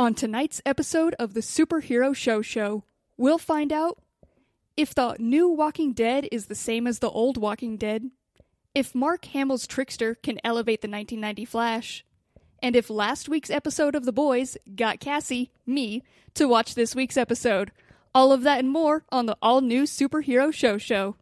On tonight's episode of the Superhero Show Show, we'll find out if the new Walking Dead is the same as the old Walking Dead, if Mark Hamill's Trickster can elevate the 1990 Flash, and if last week's episode of The Boys got Cassie, me, to watch this week's episode. All of that and more on the all new Superhero Show Show.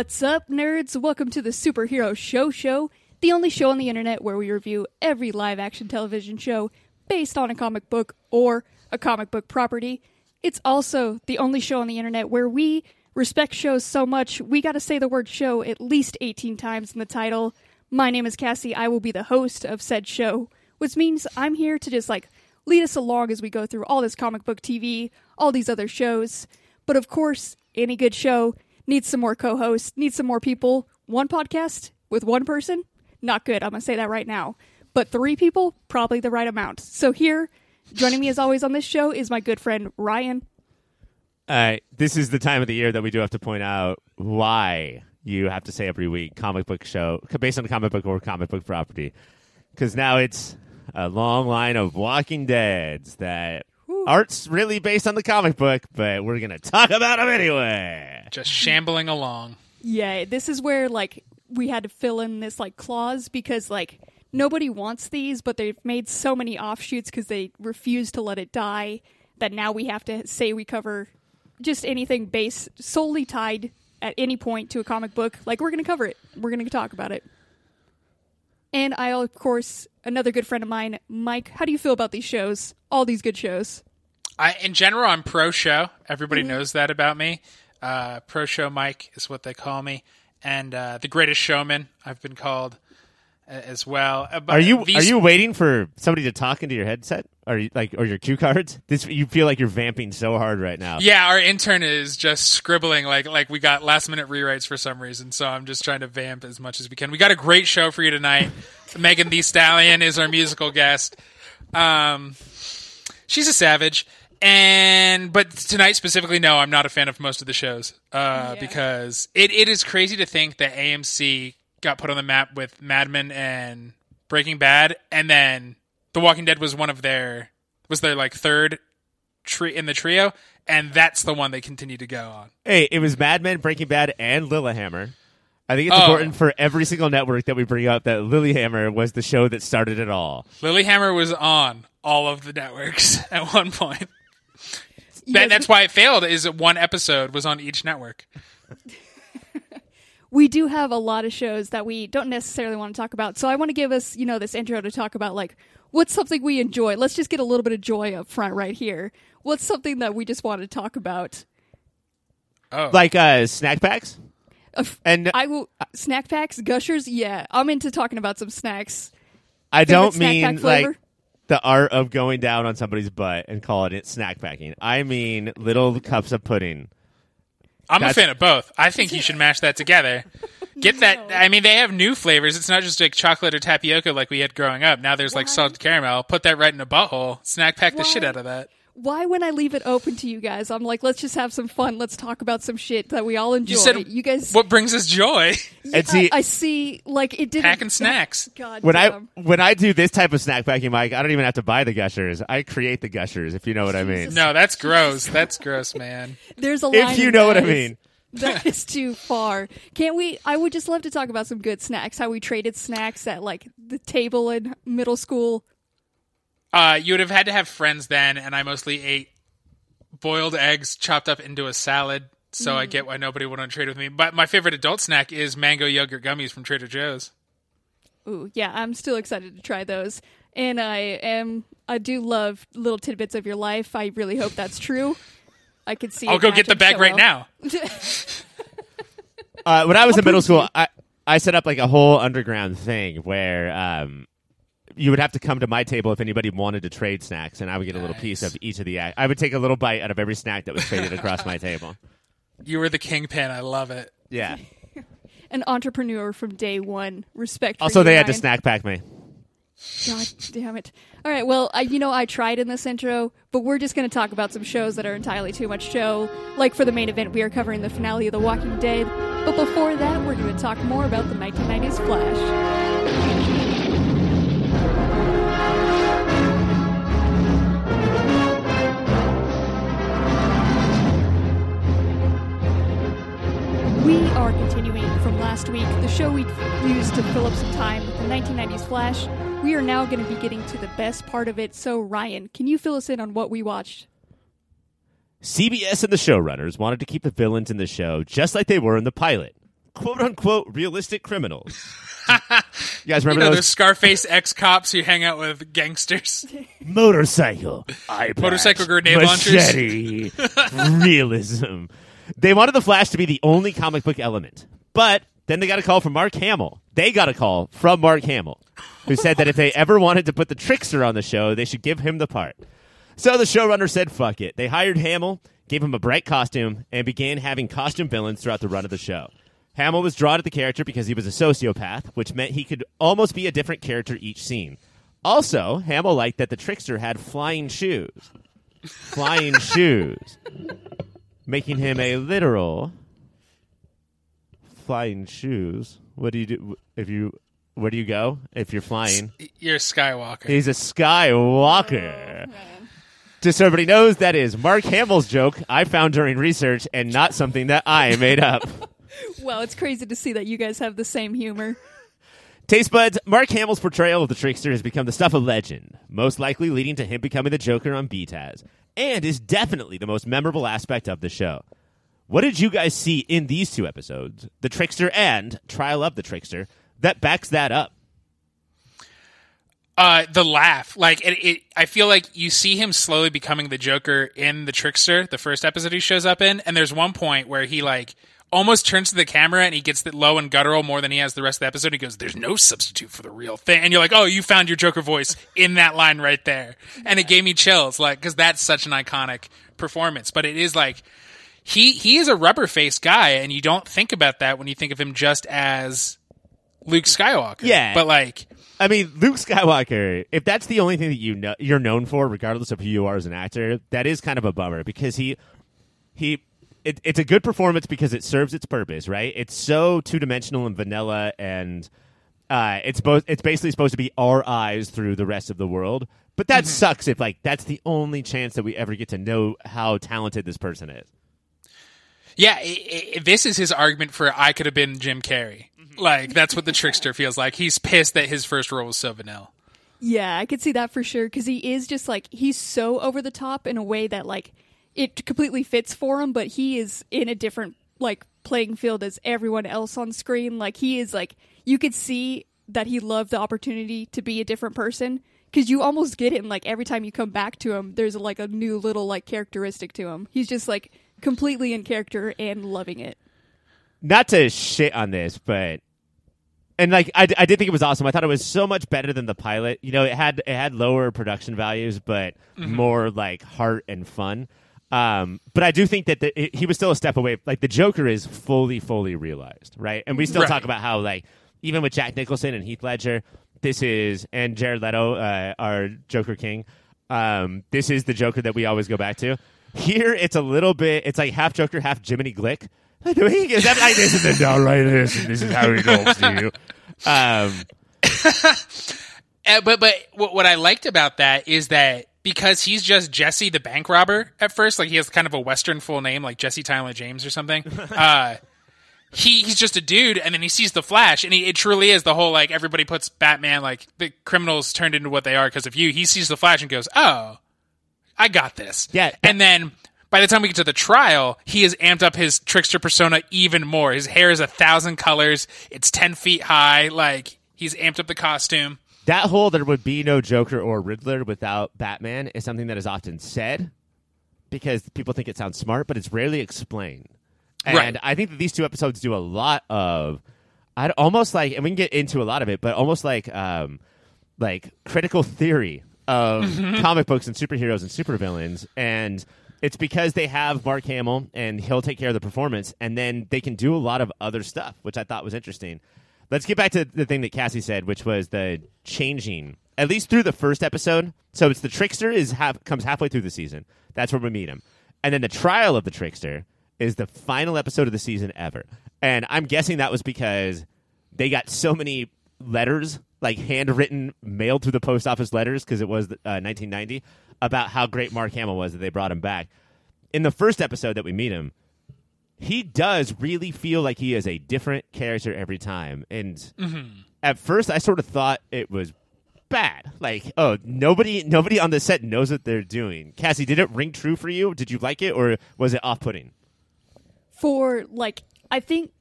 What's up, nerds? Welcome to the Superhero Show Show, the only show on the internet where we review every live action television show based on a comic book or a comic book property. It's also the only show on the internet where we respect shows so much we gotta say the word show at least 18 times in the title. My name is Cassie. I will be the host of said show, which means I'm here to just like lead us along as we go through all this comic book TV, all these other shows. But of course, any good show needs some more co-hosts, needs some more people. One podcast with one person, not good. I'm gonna say that right now. But three people, probably the right amount. So here, joining me as always on this show is my good friend Ryan. This is the time of the year that we do have to point out why you have to say every week comic book show based on comic book or comic book property. Because now it's a long line of Walking Deads that aren't really based on the comic book, but we're going to talk about them anyway. just shambling along. Yeah, this is where like we had to fill in this like clause because like nobody wants these, but they've made so many offshoots because they refuse to let it die that now we have to say we cover just anything based solely tied at any point to a comic book. Like we're going to cover it. We're going to talk about it. And I, of course, another good friend of mine, Mike. How do you feel about these shows? All these good shows. I, in general, I'm pro show. Everybody knows that about me. Uh, pro show Mike is what they call me, and uh, the greatest showman I've been called uh, as well. Uh, but Are you these- are you waiting for somebody to talk into your headset? Are you like or your cue cards? This you feel like you're vamping so hard right now. Yeah, our intern is just scribbling like like we got last minute rewrites for some reason. So I'm just trying to vamp as much as we can. We got a great show for you tonight. Megan Thee Stallion is our musical guest. Um, she's a savage. And but tonight specifically, no, I'm not a fan of most of the shows uh, Yeah. because it, it is crazy to think that AMC got put on the map with Mad Men and Breaking Bad, and then The Walking Dead was one of their was their like third tree in the trio, and that's the one they continue to go on. Hey, it was Mad Men, Breaking Bad, and Lilyhammer. I think it's Oh. important for every single network that we bring up that Lilyhammer was the show that started it all. Lilyhammer was on all of the networks at one point. You That, that's why it failed. Is one episode was on each network. we do have a lot of shows that we don't necessarily want to talk about. So I want to give us, you know, this intro to talk about like what's something we enjoy. Let's just get a little bit of joy up front right here. What's something that we just want to talk about? Oh, Like uh, snack packs. Uh, And I will snack packs, gushers. Yeah, I'm into talking about some snacks. I Favorite don't snack pack mean flavor? like the art of going down on somebody's butt and calling it snack packing. I mean little cups of pudding. I'm a fan of both. I think you should mash that together. Get that. I mean, they have new flavors. It's not just like chocolate or tapioca like we had growing up. Now there's like salted caramel. Put that right in a butthole. Snack pack the shit Why? out of that. Why, when I leave it open to you guys, I'm like, let's just have some fun. Let's talk about some shit that we all enjoy. You said you guys. What brings us joy? And see, I, I see. Like it didn't. Packing snacks. God when I when I do this type of snack packing, Mike, I don't even have to buy the gushers. I create the gushers, if you know what I mean. No, that's gross. That's gross, man. There's a line. If you know what I that is- mean. that is too far. Can't we? I would just love to talk about some good snacks. How we traded snacks at like the table in middle school. Uh, you would have had to have friends then, and I mostly ate boiled eggs chopped up into a salad. So I get why nobody would want to trade with me. But my favorite adult snack is mango yogurt gummies from Trader Joe's. Ooh, yeah, I'm still excited to try those. And I am. I do love little tidbits of your life. I really hope that's true. I could see. I'll go get the bag so right well. now. Uh, when I was in middle school, you. I I set up like a whole underground thing where um, you would have to come to my table if anybody wanted to trade snacks, and I would get a little piece of each of the. I would take a little bite out of every snack that was traded across my table. You were the kingpin. I love it. Yeah. An entrepreneur from day one. Respect. Also, you, they had to snack pack me. God damn it. All right, well, I, you know, I tried in this intro, but we're just going to talk about some shows that are entirely too much show. Like for the main event, we are covering the finale of The Walking Dead. But before that, we're going to talk more about the 1990s Flash. We are continuing from last week, the show we used to fill up some time with the 1990s Flash. We are now going to be getting to the best part of it. So, Ryan, can you fill us in on what we watched? CBS and the showrunners wanted to keep the villains in the show just like they were in the pilot. Quote unquote realistic criminals. you guys You remember know those those Scarface ex cops who hang out with gangsters. motorcycle, eye Motorcycle patch, grenade launchers. realism. They wanted the Flash to be the only comic book element, but then they got a call from Mark Hamill. They got a call from Mark Hamill, who said that if they ever wanted to put the trickster on the show, they should give him the part. So the showrunner said, "Fuck it." They hired Hamill, gave him a bright costume, and began having costume villains throughout the run of the show. Hamill was drawn to the character because he was a sociopath, which meant he could almost be a different character each scene. Also, Hamill liked that the trickster had flying shoes. Flying shoes. Making him a literal flying shoes. What do you do if you where do you go if you're flying? You're a Skywalker. He's a Skywalker. Just so everybody knows, that is Mark Hamill's joke I found during research and not something that I made up. Well, it's crazy to see that you guys have the same humor. Taste buds, Mark Hamill's portrayal of the trickster has become the stuff of legend, most likely leading to him becoming the Joker on BTAS, and is definitely the most memorable aspect of the show. What did you guys see in these two episodes, The Trickster and Trial of the Trickster, that backs that up? uh, the laugh, like it, it, I feel like you see him slowly becoming the Joker in the Trickster, the first episode he shows up in, and there's one point where he like almost turns to the camera and he gets the low and guttural more than he has the rest of the episode. He goes, "There's no substitute for the real thing," and you're like, "Oh, you found your Joker voice in that line right there," and it gave me chills, like because that's such an iconic performance. But it is like he he is a rubber faced guy, and you don't think about that when you think of him just as Luke Skywalker. Yeah. but like. I mean, Luke Skywalker, if that's the only thing that you know you're known for, regardless of who you are as an actor, that is kind of a bummer because he he it, it's a good performance because it serves its purpose, right? It's so two dimensional and vanilla, and uh, it's both. It's basically supposed to be our eyes through the rest of the world. But that sucks if like that's the only chance that we ever get to know how talented this person is. Yeah, i i this is his argument for I could have been Jim Carrey. Like that's what the trickster feels like. He's pissed that his first role was so vanilla. Yeah, I could see that for sure because he is just like he's so over the top in a way that like it completely fits for him, but he is in a different like playing field as everyone else on screen. Like he is like you could see that he loved the opportunity to be a different person because you almost get it. And like every time you come back to him, there's like a new little like characteristic to him. He's just like completely in character and loving it. not to shit on this, but and like I, I did think it was awesome. I thought it was so much better than the pilot. You know, it had it had lower production values, but mm-hmm. more like heart and fun. Um, but I do think that the, it, he was still a step away. Like the Joker is fully, fully realized, right? And we still Right. talk about how like even with Jack Nicholson and Heath Ledger, this is and Jared Leto, uh, our Joker King. Um, this is the Joker that we always go back to. Here, it's a little bit. It's like half Joker, half Jiminy Glick. The way that like this is the down like this, and this is how he talks to you. Um, Uh, but but what, what I liked about that is that because he's just Jesse the bank robber at first, like he has kind of a Western full name, like Jesse Tyler James or something. uh, he he's just a dude, and then he sees the Flash, and he, it truly is the whole like everybody puts Batman like the criminals turned into what they are because of you. He sees the Flash and goes, "Oh, I got this." Yeah. and then. By the time we get to the trial, he has amped up his trickster persona even more. His hair is a thousand colors. It's ten feet high. Like he's amped up the costume. That whole there would be no Joker or Riddler without Batman is something that is often said because people think it sounds smart, but it's rarely explained. And Right. I think that these two episodes do a lot of, I'd almost like, and we can get into a lot of it, but almost like um, like critical theory of comic books and superheroes and supervillains, and it's because they have Mark Hamill and he'll take care of the performance, and then they can do a lot of other stuff, which I thought was interesting. Let's get back to the thing that Cassie said, which was the changing, at least through the first episode. So it's the trickster is half, comes halfway through the season. That's where we meet him, and then the trial of the trickster is the final episode of the season ever. And I'm guessing that was because they got so many letters, like handwritten, mailed through the post office letters, because it was uh, 1990, about how great Mark Hamill was that they brought him back. In the first episode that we meet him, he does really feel like he is a different character every time. And mm-hmm. at first, I sort of thought it was bad. Like, oh, nobody, nobody on the set knows what they're doing. Cassie, did it ring true for you? Did you like it, or was it off-putting? For like, I think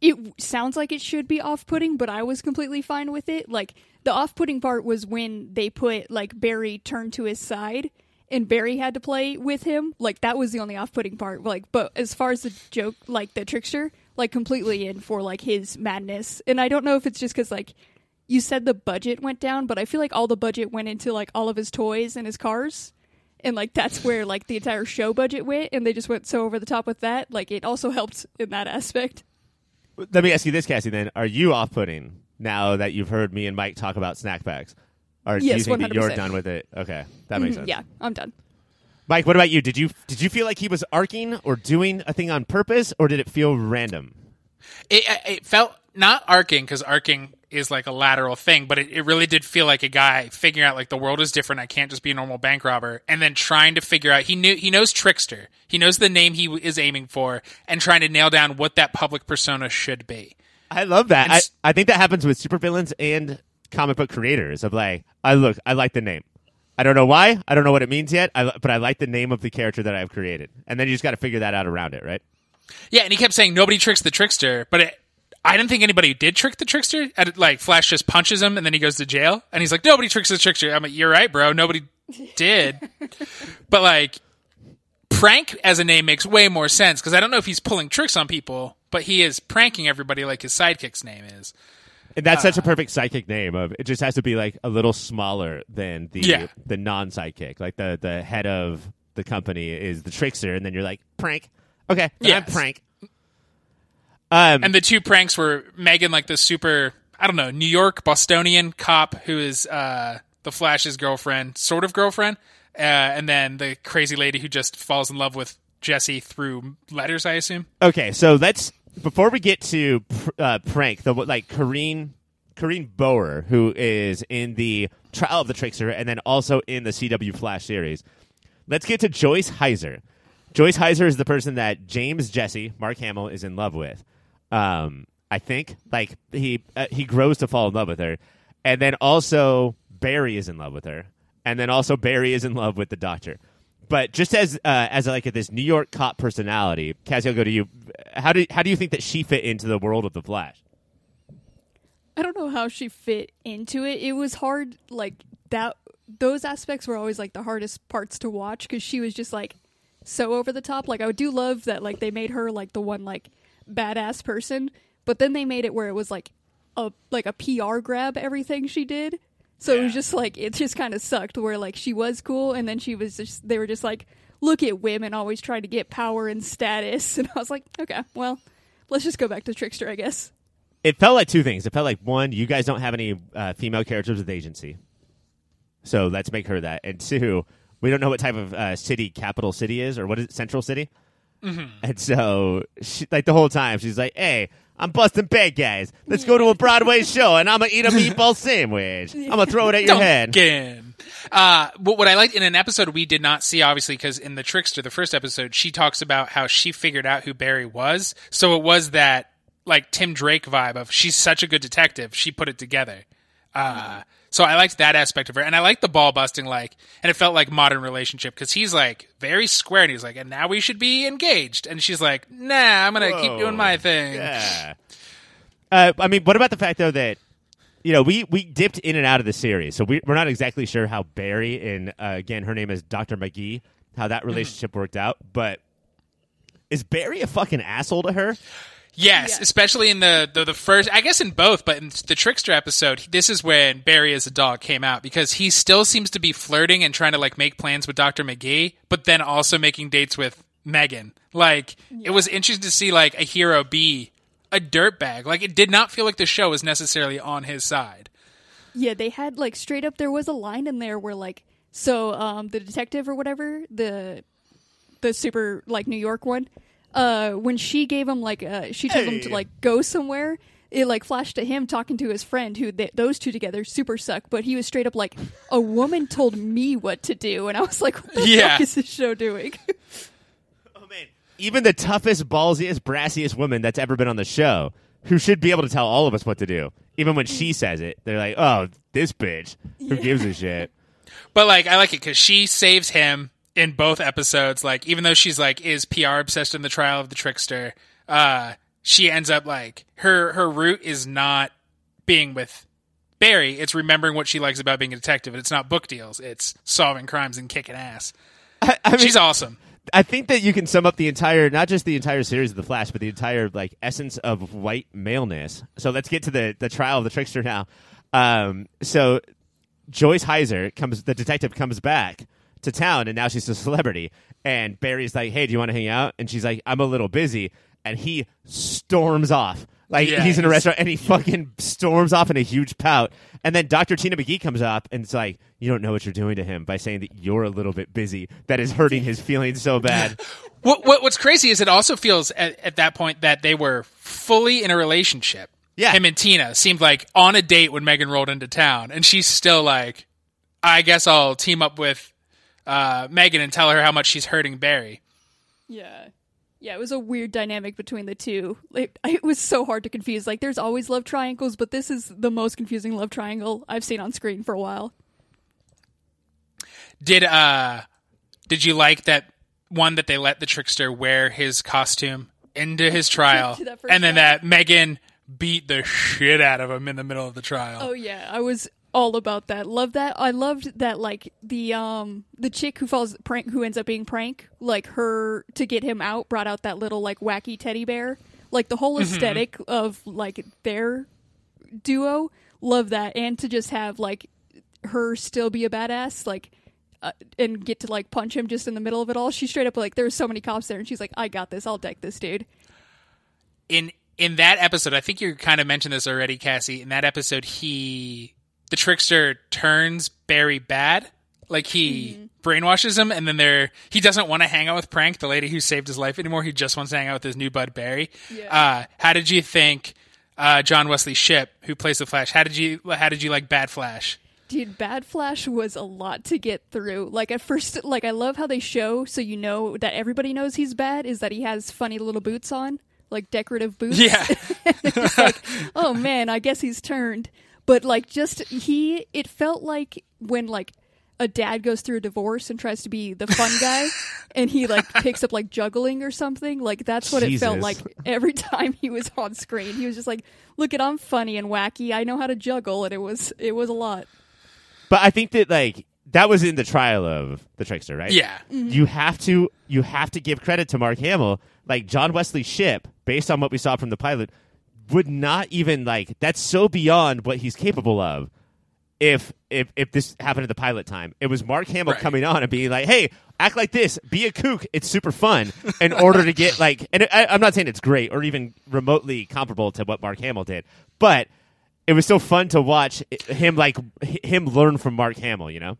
it sounds like it should be off-putting, but I was completely fine with it. Like the off-putting part was when they put like Barry turned to his side and Barry had to play with him. Like that was the only off-putting part. Like, but as far as the joke, like the trickster, like completely in for like his madness. And I don't know if it's just because like you said the budget went down, but I feel like all the budget went into like all of his toys and his cars. And like that's where like the entire show budget went, and they just went so over the top with that. Like it also helped in that aspect. Let me ask you this, Cassie. Then, are you off-putting now that you've heard me and Mike talk about snack bags? Or do you Yes, think that you're done with it? Okay, that makes mm-hmm, sense. Yeah, I'm done. Mike, what about you? Did you did you feel like he was arcing or doing a thing on purpose, or did it feel random? It, it felt not arcing because arcing is like a lateral thing, but it, it really did feel like a guy figuring out like the world is different. I can't just be a normal bank robber, and then trying to figure out he knew he knows trickster. He knows the name he is aiming for, and trying to nail down what that public persona should be. I love that. And I, s- I think that happens with supervillains and comic book creators. Of like, I look, I like the name. I don't know why. I don't know what it means yet. I, but I like the name of the character that I've created, and then you just got to figure that out around it, right? Yeah, and he kept saying nobody tricks the trickster, but it, I didn't think anybody did trick the trickster. And, like Flash just punches him, and then he goes to jail, and he's like, nobody tricks the trickster. I'm like, you're right, bro. Nobody did. but like, prank as a name makes way more sense because I don't know if he's pulling tricks on people, but he is pranking everybody like his sidekick's name is. And that's such a perfect psychic name. Of it just has to be like a little smaller than the Yeah. the non psychic. Like the the head of the company is the trickster, and then you're like prank. Okay, then prank. Um, And the two pranks were Megan, like the super, I don't know, New York Bostonian cop who is uh, the Flash's girlfriend, sort of girlfriend, uh, and then the crazy lady who just falls in love with Jesse through letters, I assume. Okay, so let's before we get to pr- uh, prank the like Corinne Corinne Bohrer, who is in the Trial of the Trickster and then also in the CW Flash series. Let's get to Joyce Hyser. Joyce Hyser is the person that James Jesse Mark Hamill is in love with. Um, I think like he uh, he grows to fall in love with her, and then also Barry is in love with her, and then also Barry is in love with the Doctor. But just as uh, as like this New York cop personality, Cassie, I'll go to you. How do how do you think that she fit into the world of the Flash? I don't know how she fit into it. It was hard, like that. Those aspects were always like the hardest parts to watch because she was just like so over the top. Like I do love that, like they made her like the one like badass person, but then they made it where it was like a like a PR grab everything she did. So it was just like it just kind of sucked where like she was cool and then she was just they were just like look at women always trying to get power and status and I was like okay well let's just go back to trickster I guess. It felt like two things. It felt like one, you guys don't have any uh, female characters with agency, so let's make her that. And two, we don't know what type of uh, city capital city is or what is it, Central City. And so, she, like the whole time, she's like, "Hey, I'm busting bad guys. Let's go to a Broadway show, and I'm gonna eat a meatball sandwich. I'm gonna throw it at your head." Uh, but what I liked in an episode we did not see, obviously, because in the Trickster, the first episode, she talks about how she figured out who Barry was. So it was that like Tim Drake vibe of she's such a good detective, she put it together. Uh, so I liked that aspect of her, and I liked the ball busting, like, and it felt like modern relationship because he's like very square, and he's like, and now we should be engaged, and she's like, nah, I'm gonna keep doing my thing. Yeah. Uh, I mean, what about the fact though that you know we we dipped in and out of the series, so we, we're not exactly sure how Barry and uh, again her name is Doctor McGee how that relationship worked out, but is Barry a fucking asshole to her? Yes, Yeah. especially in the, the the first. I guess in both, but in the trickster episode, this is when Barry as a dog came out because he still seems to be flirting and trying to like make plans with Doctor McGee, but then also making dates with Megan. Like it was interesting to see like a hero be a dirtbag. Like it did not feel like the show was necessarily on his side. Yeah, they had like straight up. There was a line in there where like, so um, the detective or whatever, the the super like New York one, uh, when she gave him like, uh, she told him to like go somewhere. It like flashed to him talking to his friend, who th- those two together super suck. But he was straight up like, a woman told me what to do, and I was like, what the Yeah. fuck is this show doing? Oh man, even the toughest, ballsiest, brassiest woman that's ever been on the show, who should be able to tell all of us what to do, even when she says it, they're like, "Oh, this bitch, who gives a shit?" But like I like it because she saves him in both episodes. Like even though she's like is PR obsessed in the trial of the trickster, uh, she ends up like her her route is not being with Barry. It's remembering what she likes about being a detective. And it's not book deals. It's solving crimes and kicking ass. I, I mean, She's awesome. I think that you can sum up the entire, not just the entire series of The Flash, but the entire like essence of white maleness. So let's get to the the trial of the trickster now. Um, so Joyce Hyser comes, the detective comes back to town, and now she's a celebrity. And Barry's like, "Hey, do you want to hang out?" And she's like, "I'm a little busy," and he storms off. Like Yeah, he's in a restaurant and he fucking storms off in a huge pout. And then Dr. Tina McGee comes up and it's like, you don't know what you're doing to him by saying that you're a little bit busy. That is hurting his feelings so bad. What, what what's crazy is it also feels at, at that point that they were fully in a relationship. Yeah. Him and Tina seemed like on a date when Megan rolled into town, and she's still like, I guess I'll team up with uh, Megan and tell her how much she's hurting Barry. Yeah. Yeah, it was a weird dynamic between the two. It, it was so hard to confuse. Like, there's always love triangles, but this is the most confusing love triangle I've seen on screen for a while. Did uh did you like that one that they let the trickster wear his costume into his trial, To that first and then trial. that Megan beat the shit out of him in the middle of the trial? Oh yeah, I was all about that. Love that. I loved that. Like the um the chick who falls prank who ends up being prank. Like her to get him out brought out that little like wacky teddy bear. Like the whole aesthetic of like their duo. Love that, and to just have like her still be a badass. Like. Uh, and get to like punch him just in the middle of it all. She straight up like there's so many cops there, and she's like, "I got this. I'll deck this dude." in in that episode, I think you kind of mentioned this already, Cassie. In that episode, he the trickster turns Barry bad. Like he brainwashes him, and then there he doesn't want to hang out with Prank, the lady who saved his life anymore. He just wants to hang out with his new bud Barry. Yeah. Uh, how did you think uh, John Wesley Shipp, who plays the Flash, how did you how did you like Bad Flash? Dude, Bad Flash was a lot to get through. Like at first, like I love how they show so you know that everybody knows he's bad is that he has funny little boots on, like decorative boots. Yeah, like, oh man, I guess he's turned. But like just he it felt like when like a dad goes through a divorce and tries to be the fun guy and he like picks up like juggling or something. Like that's what it felt like every time he was on screen. He was just like, Look at I'm funny and wacky. I know how to juggle and it was it was a lot. But I think that like that was in the trial of the trickster, right? yeah. Mm-hmm. You have to you have to give credit to Mark Hamill. Like John Wesley Shipp, based on what we saw from the pilot, would not even like that's so beyond what he's capable of. If if if this happened at the pilot time, it was Mark Hamill Right. coming on and being like, "Hey, act like this, be a kook. It's super fun." In order to get like, and I, I'm not saying it's great or even remotely comparable to what Mark Hamill did, but it was so fun to watch him like him learn from Mark Hamill. You know.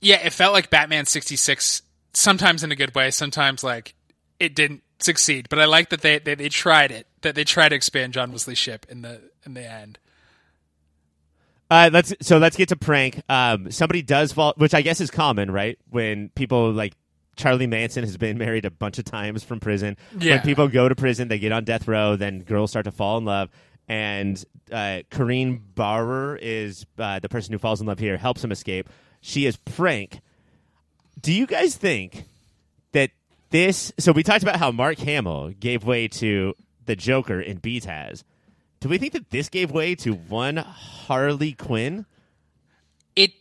Yeah, it felt like Batman 66 sometimes in a good way, sometimes like it didn't succeed, but I like that they, they they tried it, that they try to expand John Wesley's ship in the in the end. Uh, let's so let's get to prank. Um, somebody does fall, which I guess is common, right? When people like Charlie Manson has been married a bunch of times from prison. Yeah. When people go to prison, they get on death row. Then girls start to fall in love, and uh, Corinne Bohrer is uh, the person who falls in love here. Helps him escape. She is prank. Do you guys think that this? So we talked about how Mark Hamill gave way to the Joker in BTAS. Do we think that this gave way to one Harley Quinn? It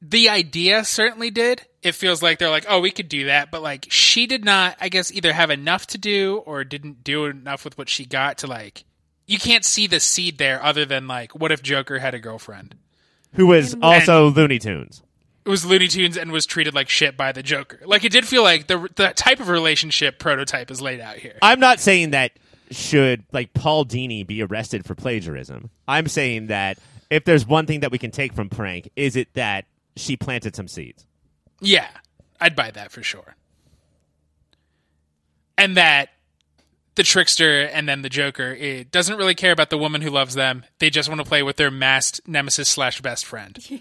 the idea certainly did. It feels like they're like, oh, we could do that, but like she did not, I guess, either have enough to do or didn't do enough with what she got to like. You can't see the seed there, other than like, what if Joker had a girlfriend? Who was And- also Looney Tunes. It was Looney Tunes and was treated like shit by the Joker. Like it did feel like the the type of relationship prototype is laid out here. I'm not saying that should like Paul Dini be arrested for plagiarism. I'm saying that if there's one thing that we can take from Prank, is it that she planted some seeds. Yeah, I'd buy that for sure. And that the trickster and then the Joker it doesn't really care about the woman who loves them. They just want to play with their masked nemesis slash best friend.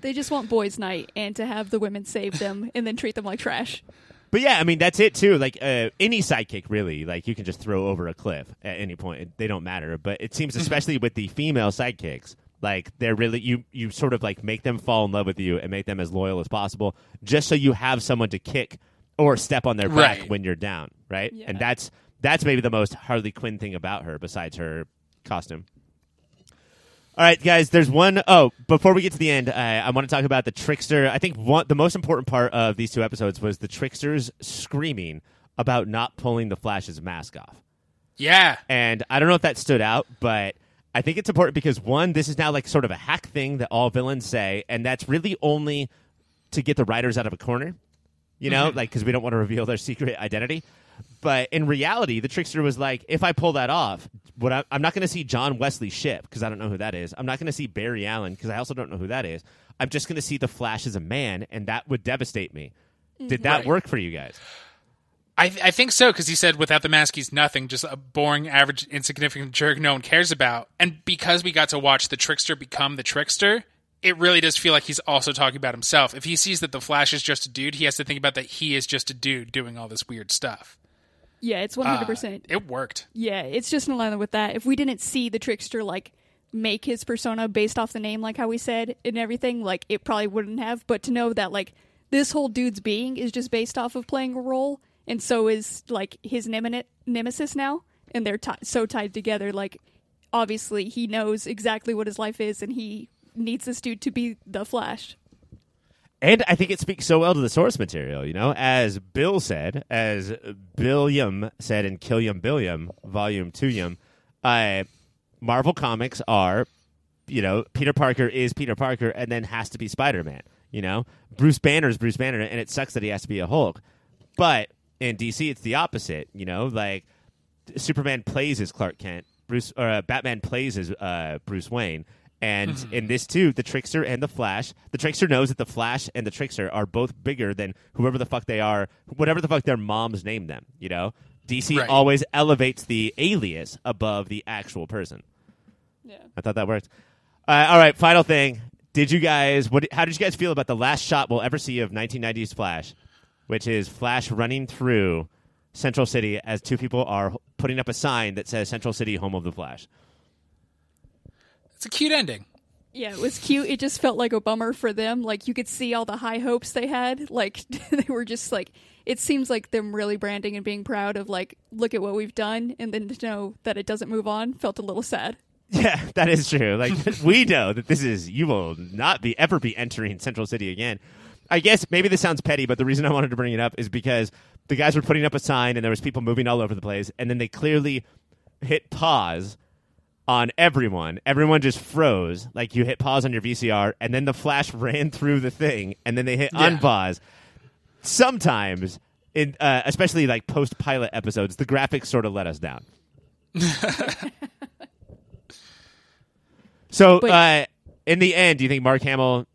They just want boys' night and to have the women save them and then treat them like trash. But yeah, I mean that's it too. Like uh, any sidekick, really, like you can just throw over a cliff at any point; they don't matter. But it seems, especially with the female sidekicks, like they're really you you sort of like make them fall in love with you and make them as loyal as possible, just so you have someone to kick or step on their back Right. when you're down, right? Yeah. And that's that's maybe the most Harley Quinn thing about her, besides her costume. All right, guys. There's one oh before we get to the end, I, I want to talk about the trickster. I think one the most important part of these two episodes was the tricksters screaming about not pulling the Flash's mask off. Yeah. And I don't know if that stood out, but I think it's important because one, this is now like sort of a hack thing that all villains say, and that's really only to get the writers out of a corner. You know, mm-hmm. like because we don't want to reveal their secret identity. But in reality, the trickster was like, if I pull that off, what I, I'm not going to see John Wesley Shipp because I don't know who that is. I'm not going to see Barry Allen because I also don't know who that is. I'm just going to see the Flash as a man, and that would devastate me. Did that Right. work for you guys? I, I think so because he said without the mask he's nothing, just a boring, average, insignificant jerk no one cares about. And because we got to watch the trickster become the trickster, it really does feel like he's also talking about himself. If he sees that the Flash is just a dude, he has to think about that he is just a dude doing all this weird stuff. Yeah, it's Uh, 100%. it worked. Yeah, it's just in line with that. If we didn't see the trickster like make his persona based off the name, like how we said and everything, like it probably wouldn't have. But to know that like this whole dude's being is just based off of playing a role, and so is like his nemesis now, and they're ti so tied together. Like obviously he knows exactly what his life is, and he needs this dude to be the Flash. And I think it speaks so well to the source material, you know, as Bill said, as Billiam said in Killiam Billiam, Volume Two Yum, uh, Marvel comics are, you know, Peter Parker is Peter Parker, and then has to be Spider Man. You know, Bruce Banner is Bruce Banner, and it sucks that he has to be a Hulk. But in DC, it's the opposite. You know, like Superman plays as Clark Kent, Bruce or uh, Batman plays as uh, Bruce Wayne, and in this too, the Trickster and the Flash. The Trickster knows that the Flash and the Trickster are both bigger than whoever the fuck they are, whatever the fuck their moms name them. You know, DC Right. always elevates the alias above the actual person. Yeah. I thought that worked. Uh, all right, final thing. Did you guys? What? How did you guys feel about the last shot we'll ever see of 1990s Flash, which is Flash running through Central City as two people are putting up a sign that says Central City, home of the Flash. It's a cute ending. Yeah, it was cute. It just felt like a bummer for them. Like you could see all the high hopes they had. Like they were just like it seems like them really branding and being proud of like look at what we've done and then to know that it doesn't move on felt a little sad. Yeah, that is true. Like we know that this is you will not be ever be entering Central City again. I guess maybe this sounds petty, but the reason I wanted to bring it up is because the guys were putting up a sign and there was people moving all over the place, and then they clearly hit pause on everyone. Everyone just froze, like you hit pause on your VCR, and then the flash ran through the thing, and then they hit Yeah. unpause. Sometimes, in uh, especially like post pilot episodes, the graphics sort of let us down. so, But- uh, in the end, do you think Mark Hamill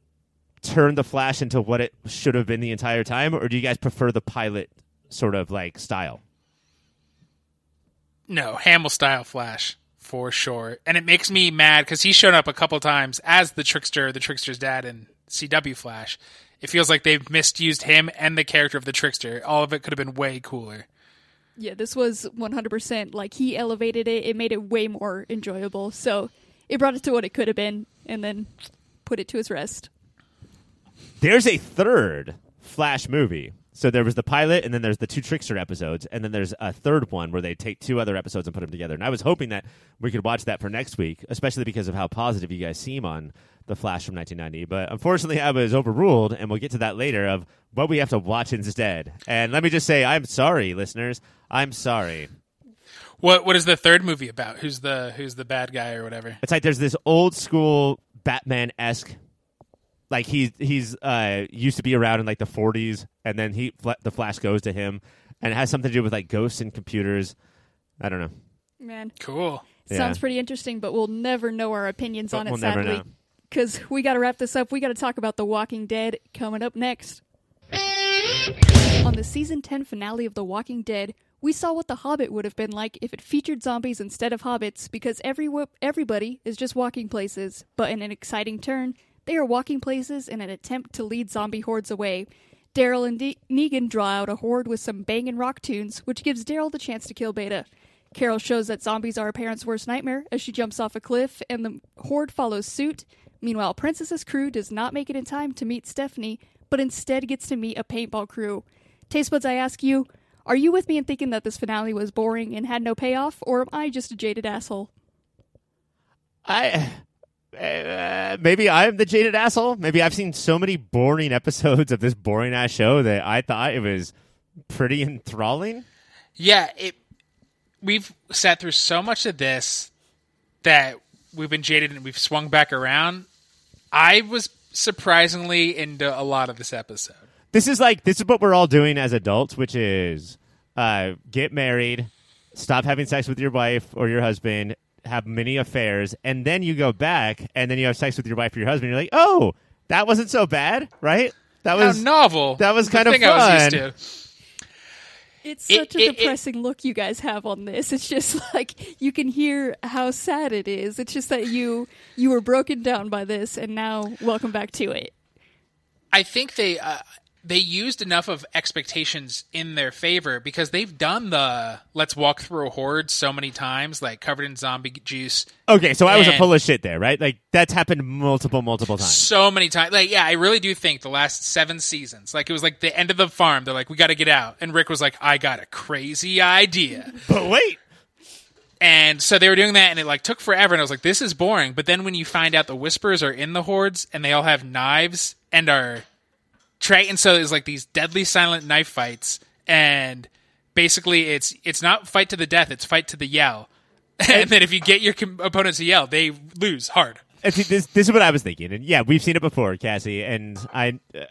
turned the Flash into what it should have been the entire time, or do you guys prefer the pilot sort of like style? No, Hamill style Flash for sure. And it makes me mad because he's shown up a couple times as the trickster, the trickster's dad in CW Flash. It feels like they've misused him and the character of the trickster. All of it could have been way cooler. Yeah, this was 100% like he elevated it. It made it way more enjoyable. So it brought it to what it could have been and then put it to its rest. There's a third Flash movie So there was the pilot, and then there's the two Trickster episodes, and then there's a third one where they take two other episodes and put them together. And I was hoping that we could watch that for next week, especially because of how positive you guys seem on the Flash from 1990. But unfortunately, I was overruled, and we'll get to that later of what we have to watch instead. And let me just say, I'm sorry, listeners. I'm sorry. What what is the third movie about? Who's the who's the bad guy or whatever? It's like there's this old school Batman esque. Like he's he's uh, used to be around in like the 40s, and then he fla- the Flash goes to him, and it has something to do with like ghosts and computers. I don't know. Man, Cool. Yeah. sounds pretty interesting, but we'll never know our opinions But on it, we'll sadly. Because we got to wrap this up. We got to talk about The Walking Dead coming up next. On the season 10 finale of The Walking Dead, we saw what The Hobbit would have been like if it featured zombies instead of hobbits because every everybody is just walking places. But in an exciting turn, they are walking places in an attempt to lead zombie hordes away. Daryl and De- Negan draw out a horde with some bangin' rock tunes, which gives Daryl the chance to kill Beta. Carol shows that zombies are a parent's worst nightmare as she jumps off a cliff, and the horde follows suit. Meanwhile, Princess's crew does not make it in time to meet Stephanie, but instead gets to meet a paintball crew. Taste buds, I ask you, are you with me in thinking that this finale was boring and had no payoff, or am I just a jaded asshole? I uh, maybe I'm the jaded asshole. Maybe I've seen so many boring episodes of this boring ass show that I thought it was pretty enthralling. Yeah, it. We've sat through so much of this that we've been jaded and we've swung back around. I was surprisingly into a lot of this episode. This is like this is what we're all doing as adults, which is uh, get married, stop having sex with your wife or your husband, have many affairs, and then you go back and then you have sex with your wife or your husband. You're like, oh, that wasn't so bad, right? That How was novel! that was The kind of thing I was used fun. to. It's It- such a it- it- depressing look you guys have on this. It's just like you can hear how sad it is. It's just that you you were broken down by this, and now welcome back to it. I think they uh, they used enough of expectations in their favor because they've done the let's walk through a horde so many times, like covered in zombie juice, Okay, so I was a full of shit there, right? Like that's happened multiple, multiple times. so many times. Like, yeah, I really do think the last seven seasons, like it was like the end of the farm. They're like, we got to get out, and Rick was like, I got a crazy idea. But wait, And so they were doing that, and it like took forever. And I was like, "This is boring." But then when you find out the whispers are in the hordes, and they all have knives and are try, and so there's like these deadly silent knife fights, and basically it's it's not fight to the death; it's fight to the yell. and then if you get your com- opponents to yell, they lose hard. And see, this this is what I was thinking, and yeah, we've seen it before, Cassie, and I uh,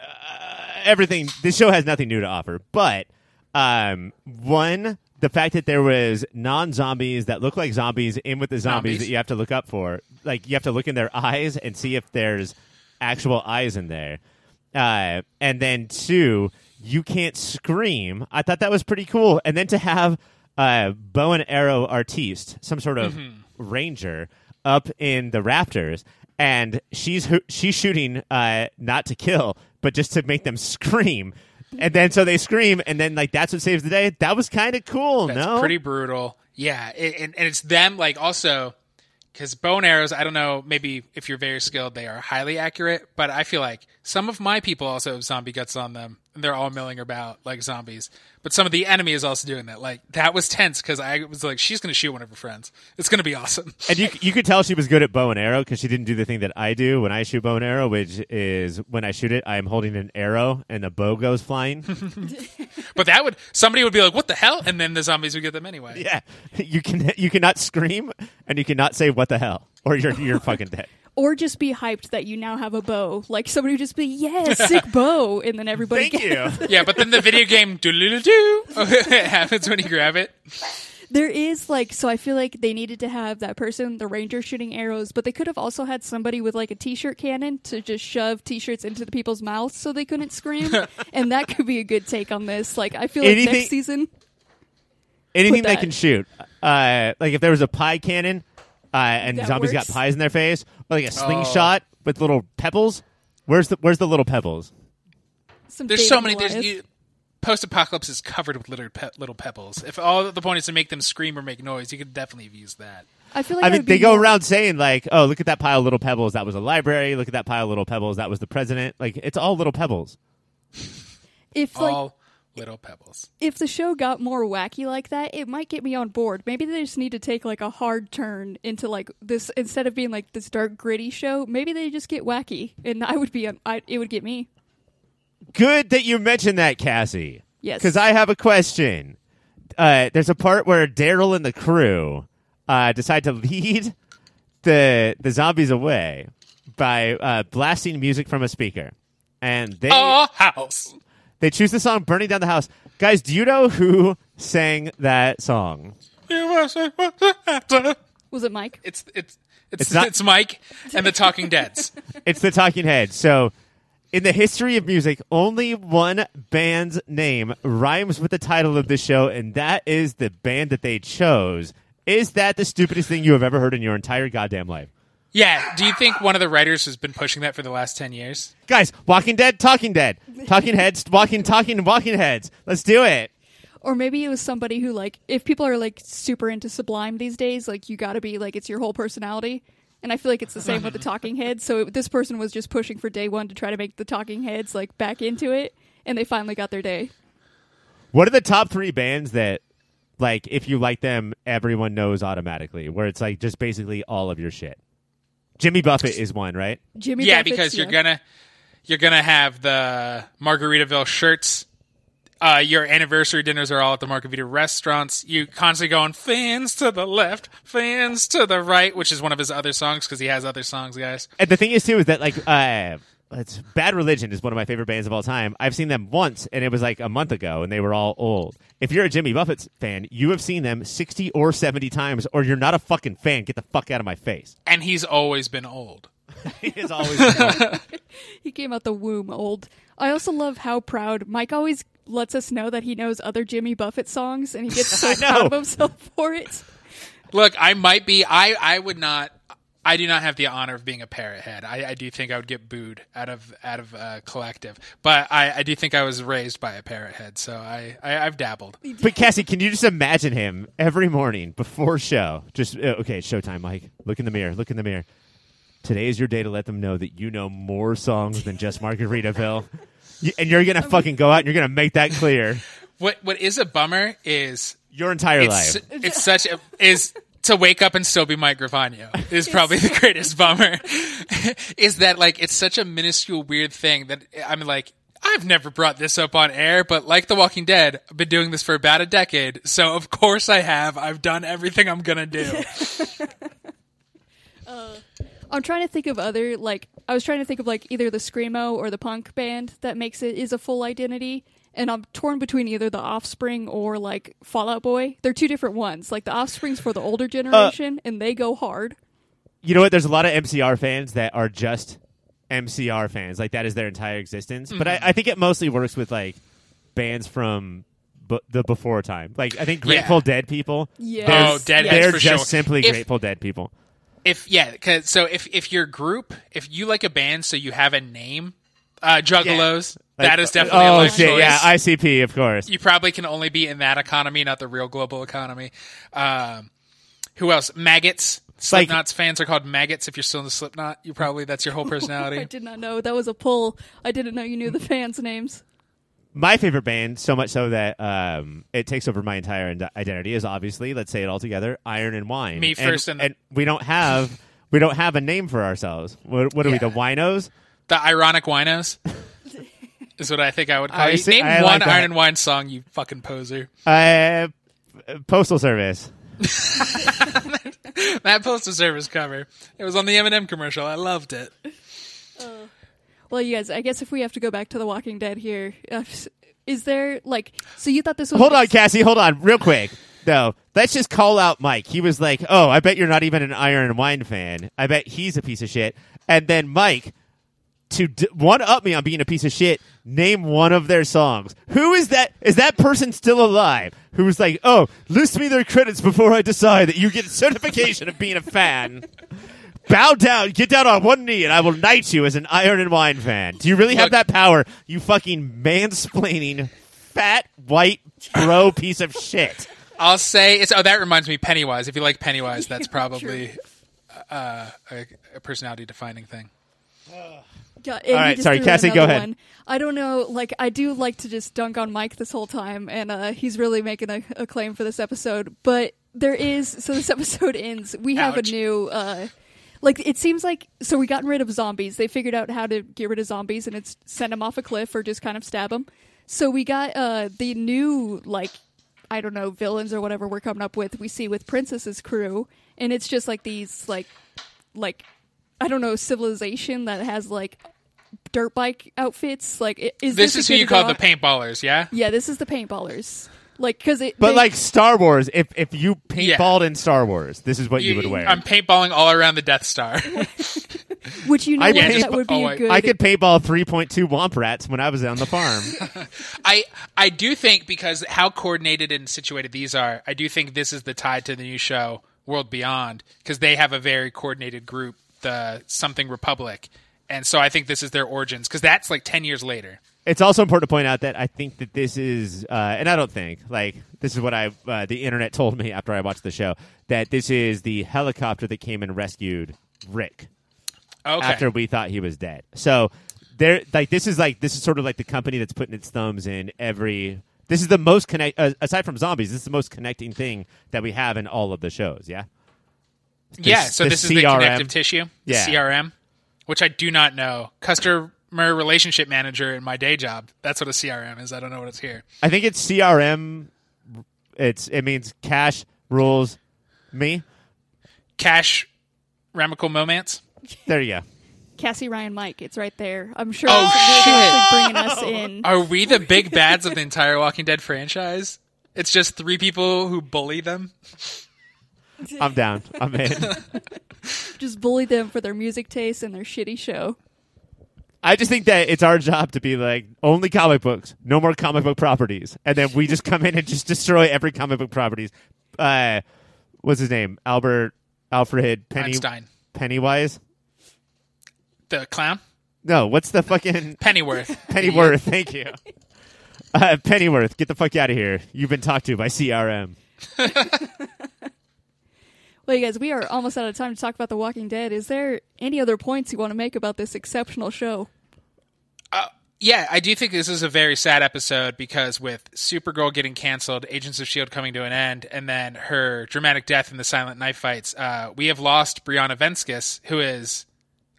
everything. This show has nothing new to offer, but um, one, the fact that there was non zombies that look like zombies in with the zombies, Zombies. that you have to look up for, like you have to look in their eyes and see if there's actual eyes in there, uh, and then two, you can't scream. I thought that was pretty cool, and then to have uh, bow and arrow artiste, some sort of ranger, up in the rafters, and she's she's shooting uh, not to kill, but just to make them scream. And then so they scream, and then like that's what saves the day. That was kind of cool. That's no, pretty brutal. Yeah, it, and, and it's them like also because bone arrows. I don't know. Maybe if you're very skilled, they are highly accurate. But I feel like some of my people also have zombie guts on them, and they're all milling about like zombies. But some of the enemy is also doing that. Like that was tense because I was like, she's going to shoot one of her friends. It's going to be awesome. and you you could tell she was good at bow and arrow because she didn't do the thing that I do when I shoot bow and arrow, which is when I shoot it, I am holding an arrow and the bow goes flying. But that would somebody would be like, what the hell? And then the zombies would get them anyway. yeah, you can you cannot scream and you cannot say what the hell or you're you're fucking dead. Or just be hyped that you now have a bow. Like somebody would just be, yes, sick bow, and then everybody Thank gets you. Yeah, but then the video game do do do it happens when you grab it. There is like so I feel like they needed to have that person, the ranger shooting arrows, but they could have also had somebody with like a t-shirt cannon to just shove t-shirts into the people's mouths so they couldn't scream. and that could be a good take on this. Like I feel like next season Anything they can shoot. Uh, like if there was a pie cannon uh, and That zombies works. got pies in their face, or like a oh. slingshot with little pebbles. Where's the Where's the little pebbles? some There's so many. There's you, post-apocalypse is covered with little, pe- little pebbles. If all the point is to make them scream or make noise, you could definitely have used that. I feel like I mean, they go more- around saying like, "Oh, look at that pile of little pebbles. That was a library. Look at that pile of little pebbles. That was the president." Like it's all little pebbles. if like all little pebbles. if the show got more wacky like that, it might get me on board. Maybe they just need to take like a hard turn into like this instead of being like this dark gritty show. Maybe they just get wacky, and I would be, on. I, it would get me. Good that you mentioned that, Cassie. Yes. Because I have a question. Uh, there's a part where Daryl and the crew uh, decide to lead the the zombies away by uh, blasting music from a speaker, and they Oh, house. They choose the song "Burning Down the House." Guys, do you know who sang that song? Was it Mike? It's it's it's It's not- it's Mike and the Talking Deads. It's the Talking Heads. So, in the history of music, only one band's name rhymes with the title of the show, and that is the band that they chose. Is that the stupidest thing you have ever heard in your entire goddamn life? Yeah. Do you think one of the writers has been pushing that for the last ten years? Guys, Walking Dead, Talking Dead, Talking Heads, Walking, Talking, Walking Heads. Let's do it. Or maybe it was somebody who like, if people are like super into Sublime these days, like you got to be like it's your whole personality. And I feel like it's the same with the Talking Heads. So it, this person was just pushing for day one to try to make the Talking Heads like back into it, and they finally got their day. What are the top three bands that, like, if you like them, everyone knows automatically? Where it's like just basically all of your shit. Jimmy Buffett is one, right? Jimmy. yeah, Buffett's- because you're yeah. gonna you're gonna have the Margaritaville shirts. Uh, your anniversary dinners are all at the Margarita restaurants. You constantly going fans to the left, fans to the right, which is one of his other songs because he has other songs, guys. And the thing is too is that like uh it's Bad Religion is one of my favorite bands of all time. I've seen them once and it was like a month ago and they were all old. If you're a Jimmy Buffett fan, you have seen them 60 or 70 times or you're not a fucking fan. Get the fuck out of my face. And he's always been old. He is always old. He came out the womb old. I also love how proud Mike always lets us know that he knows other Jimmy Buffett songs, and he gets so proud know. of himself for it. Look, I might be. I I would not. I do not have the honor of being a parrot head. I, I do think I would get booed out of out of uh, collective, but I, I do think I was raised by a parrot head, so I, I I've dabbled. But Cassie, can you just imagine him every morning before show? Just uh, okay, it's showtime, Mike. Look in the mirror. Look in the mirror. Today is your day to let them know that you know more songs than just Margaritaville. You- and you're gonna fucking go out and you're gonna make that clear What what is a bummer is your entire it's life. it's such a is to wake up and still be Mike Gravano is probably the greatest bummer. is that like it's such a minuscule weird thing that I'm like I've never brought this up on air, but like The Walking Dead, I've been doing this for about a decade, so of course I have. I've done everything I'm gonna do. Uh, I'm trying to think of other like I was trying to think of like either the screamo or the punk band that makes it is a full identity, and I'm torn between either the Offspring or like Fall Out Boy. They're two different ones. Like the Offspring's for the older uh, generation, and they go hard. you know what? There's a lot of MCR fans that are just MCR fans. Like that is their entire existence. But I, mm-hmm. I think it mostly works with like bands from bu- the before time. Like I think Grateful Yeah. Dead people. yeah, Oh, Dead They're for just sure. simply If- Grateful Dead people. if yeah, 'cause- so if if your group, if you like a band, so you have a name, uh, Juggalos, Like- that is definitely oh a life shit, choice. yeah, ICP of course. you probably can only be in that economy, not the real global economy. Um, who else? Maggots. Like- Slipknot's fans are called maggots. If you're still in the Slipknot, you probably that's your whole personality. I did not know that was a pull. I didn't know you knew the fans' names. my favorite band, so much so that um, it takes over my entire identity, is obviously, let's say it all together, Iron and Wine. Me And- first and- and, we don't have we don't have a name for ourselves. What, what are we, the Winos? The ironic winos is what I think I would call I you. see- Name I one like. Iron and Wine song, you fucking poser. Uh, Postal Service. That postal service cover. It was on the M&M commercial. I loved it. Well, you guys, I guess if we have to go back to The Walking Dead here, uh, is there like so you thought this was Hold on, Cassie. Hold on, real quick. No, let's just call out Mike. He was like, "Oh, I bet you're not even an Iron and Wine fan. I bet he's a piece of shit." And then Mike, to d- one up me on being a piece of shit, name one of their songs. Who is that? Is that person still alive? Who was like, "Oh, list me their credits before I decide that you get certification of being a fan." Bow down, get down on one knee, and I will knight you as an Iron and Wine fan. Do you really have Look- that power? You fucking mansplaining, fat, white, bro piece of shit. I'll say it's. Oh, that reminds me, Pennywise. If you like Pennywise, that's probably uh, a, a personality defining thing. Yeah, and right, sorry, Cassie, go ahead. One. I don't know. Like, I do like to just dunk on Mike this whole time, and uh, he's really making a, a claim for this episode. But there is so this episode ends. We have Ouch. a new. Uh, like it seems like so we gotten rid of zombies. They figured out how to get rid of zombies, and it's send them off a cliff or just kind of stab them. So we got uh, the new like I don't know villains or whatever we're coming up with. We see with Princess's crew, and it's just like these like like I don't know civilization that has like dirt bike outfits. Like, is This this is who you call the paintballers, yeah? Yeah, this is the paintballers. Like, because it. But they- like Star Wars, if if you Yeah. in Star Wars, this is what you, would wear. I'm paintballing all around the Death Star. which you know I what, paint- that would be oh, a I- good. I could paintball 3.2 Womp Rats when I was on the farm. I I do think because how coordinated and situated these are, I do think this is the tie to the new show World Beyond because they have a very coordinated group, the Something Republic, and so I think this is their origins because that's like ten years later. it's also important to point out that I think that this is, uh, and I don't think like this is what I uh, the internet told me after I watched the show that this is the helicopter that came and rescued Rick Okay, after we thought he was dead. So there, like this is like this is sort of like the company that's putting its thumbs in every. This is the most connect uh, aside from zombies. This is the most connecting thing that we have in all of the shows. Yeah. yeah. So the this is the connective tissue, the Yeah. CRM, which I do not know. Customer relationship manager in my day job. That's what a CRM is. I don't know what it's here. I think it's CRM. It's it means cash rules me. Cash, Ramical Moments. There you go. Cassie Ryan Mike. It's right there. I'm sure Oh, shit. actually bringing us in. Are we the big bads of the entire Walking Dead franchise? It's just three people who bully them. I'm down. I'm in. Just bully them for their music taste and their shitty show. I just think that it's our job to be like only comic books, no more comic book properties, and then we just come in and just destroy every comic book properties. Uh, what's his name? Albert Alfred Penny Einstein, Pennywise. the clown, No, what's the fucking Pennyworth. Pennyworth? Thank you. Uh, Pennyworth, get the fuck out of here. You've been talked to by CRM. Well, you guys, we are almost out of time to talk about The Walking Dead. Is there any other points you want to make about this exceptional show? Yeah, I do think this is a very sad episode because with Supergirl getting canceled, Agents of Shield coming to an end, and then her dramatic death in the silent knife fights, uh, we have lost Brianna Venskus, who is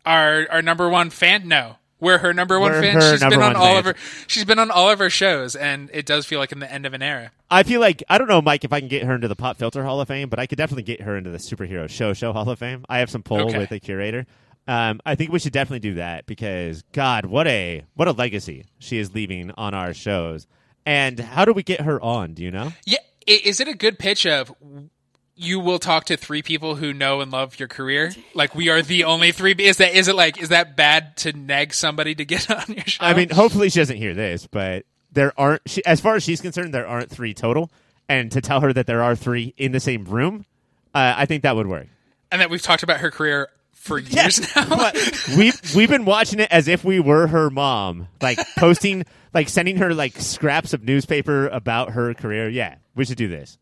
our our number one fan. No, we're her number one We're fan. She's been on all fan. of her. She's been on all of her shows, and it does feel like in the end of an era. I feel like I don't know, Mike, if I can get her into the Pop Filter Hall of Fame, but I could definitely get her into the Superhero Show Show Hall of Fame. I have some poll Okay. with the curator. Um, I think we should definitely do that because God, what a what a legacy she is leaving on our shows. And how do we get her on? Do you know? Yeah, is it a good pitch of you will talk to three people who know and love your career? Like we are the only three. Is that is it like is that bad to nag somebody to get on your show? I mean, hopefully she doesn't hear this, but there aren't. She, as far as she's concerned, there aren't three total. And to tell her that there are three in the same room, uh, I think that would work. and that we've talked about her career for years now. but we've we've been watching it as if we were her mom, like posting, like sending her like scraps of newspaper about her career. Yeah, we should do this.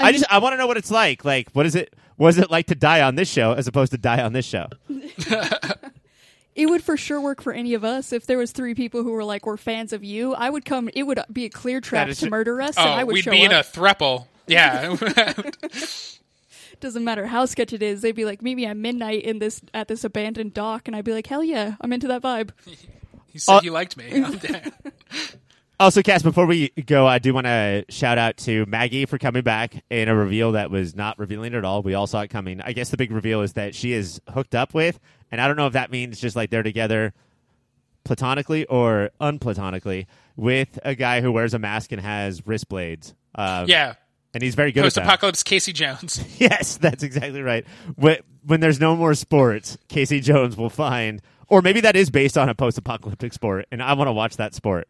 I, just I want to know what it's like. Like, what is it? Was it like to die on this show as opposed to die on this show? It would for sure work for any of us. If there was three people who were like, we're fans of you, I would come. It would be a clear trap to murder us, oh, and I would we'd show be in a up. thruple. Yeah, Doesn't matter how sketch it is. They'd be like, meet me at midnight in this at this abandoned dock, and I'd be like, hell yeah, I'm into that vibe. he said Uh, he liked me. Also, Cass, before we go, I do want to shout out to Maggie for coming back in a reveal that was not revealing at all. We all saw it coming. I guess the big reveal is that she is hooked up with, and I don't know if that means just like they're together platonically or unplatonically with a guy who wears a mask and has wrist blades. Um, yeah, and he's very good at that. post-apocalypse Casey Jones. Yes, that's exactly right. When, when there's no more sports, Casey Jones will find, or maybe that is based on a post-apocalyptic sport, and I want to watch that sport.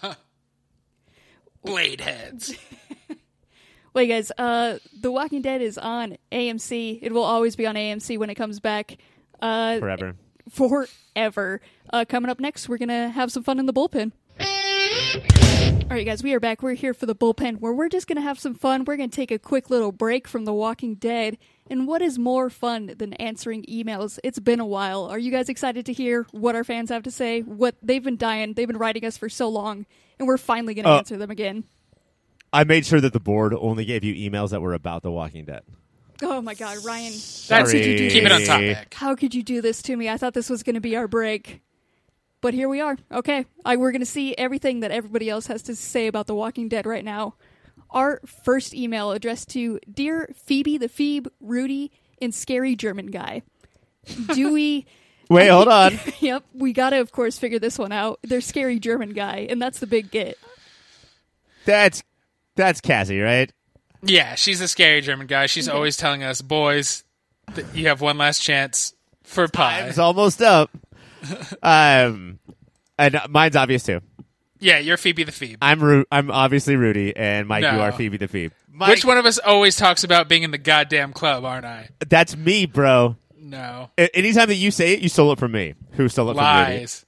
Blade heads. Wait, guys, uh, The Walking Dead is on AMC. It will always be on AMC when it comes back. Uh, Forever. forever. Uh, coming up next, we're gonna have some fun in the bullpen. All right, guys, we are back. We're here for the bullpen where we're just going to have some fun. We're going to take a quick little break from The Walking Dead. And what is more fun than answering emails? It's been a while. Are you guys excited to hear what our fans have to say? What they've been dying, they've been writing us for so long, and we're finally going to Uh, answer them again. I made sure that the board only gave you emails that were about The Walking Dead. Oh my God, Ryan, That's could you do keep it on Sorry. topic. how could you do this to me? I thought this was going to be our break. But here we are. Okay. I, we're going to see everything that everybody else has to say about The Walking Dead right now. Our first email addressed to Dear Phoebe the Phoebe, Rudy, and Scary German Guy. Do we. Wait, hold on. yep. We got to, of course, figure this one out. They're Scary German Guy, and that's the big get. That's that's Cassie, right? Yeah, she's a scary German guy. She's always telling us, boys, that you have one last chance for pie. It's almost up. Um, and mine's obvious too. Yeah, you're Phoebe the Phoebe. I'm Ru- I'm obviously Rudy, and Mike, you are Phoebe the Phoebe. Mike, Which one of us always talks about being in the goddamn club, aren't I? That's me, bro. No. A- anytime that you say it, you stole it from me. Who stole it from Rudy? Lies.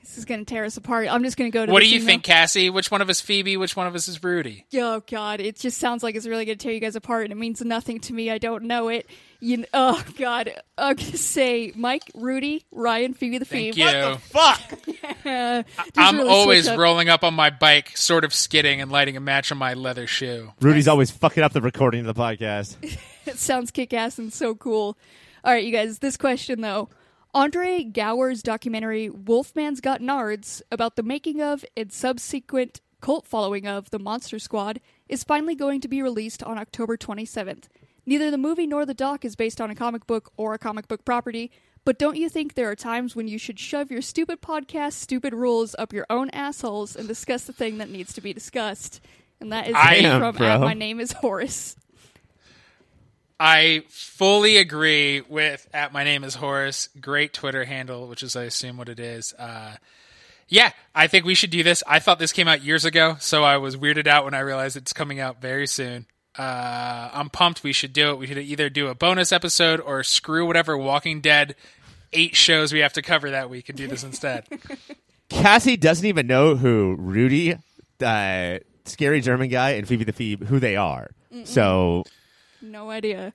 This is going to tear us apart. I'm just going to go to What do this you email. think, Cassie? Which one of us Phoebe? Which one of us is Rudy? Oh God! It just sounds like it's really going to tear you guys apart, and it means nothing to me. I don't know it. You, kn- oh God! I'm gonna say Mike, Rudy, Ryan, Phoebe the Thank Phoebe. you. Fuck. Uh, just I'm really always up. rolling up on my bike, sort of skidding and lighting a match on my leather shoe. Rudy's always fucking up the recording of the podcast. It sounds kick ass and so cool. All right, you guys. This question though. Andre Gower's documentary Wolfman's Got Nards about the making of and subsequent cult following of the Monster Squad is finally going to be released on October 27th. Neither the movie nor the doc is based on a comic book or a comic book property, but don't you think there are times when you should shove your stupid podcast, stupid rules up your own assholes and discuss the thing that needs to be discussed? And that is I am, from bro. at My Name is Horace. I fully agree with at my name is Horace. Great Twitter handle, which is I assume what it is. Uh, yeah, I think we should do this. I thought this came out years ago, so I was weirded out when I realized it's coming out very soon. Uh, I'm pumped. We should do it. We should either do a bonus episode or screw whatever Walking Dead eight shows we have to cover that week and do this instead. Cassie doesn't even know who Rudy, uh, scary German guy, and Phoebe the Phoebe who they are. So No idea.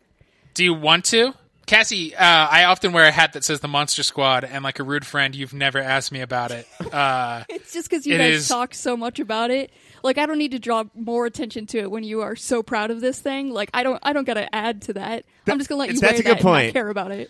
do you want to? Cassie, uh, I often wear a hat that says the Monster Squad, and like a rude friend, you've never asked me about it. Uh, It's just because you guys is- talk so much about it. Like I don't need to draw more attention to it when you are so proud of this thing. Like I don't, I don't got to add to that. I'm just gonna let you That's wear a good that and not point. care about it.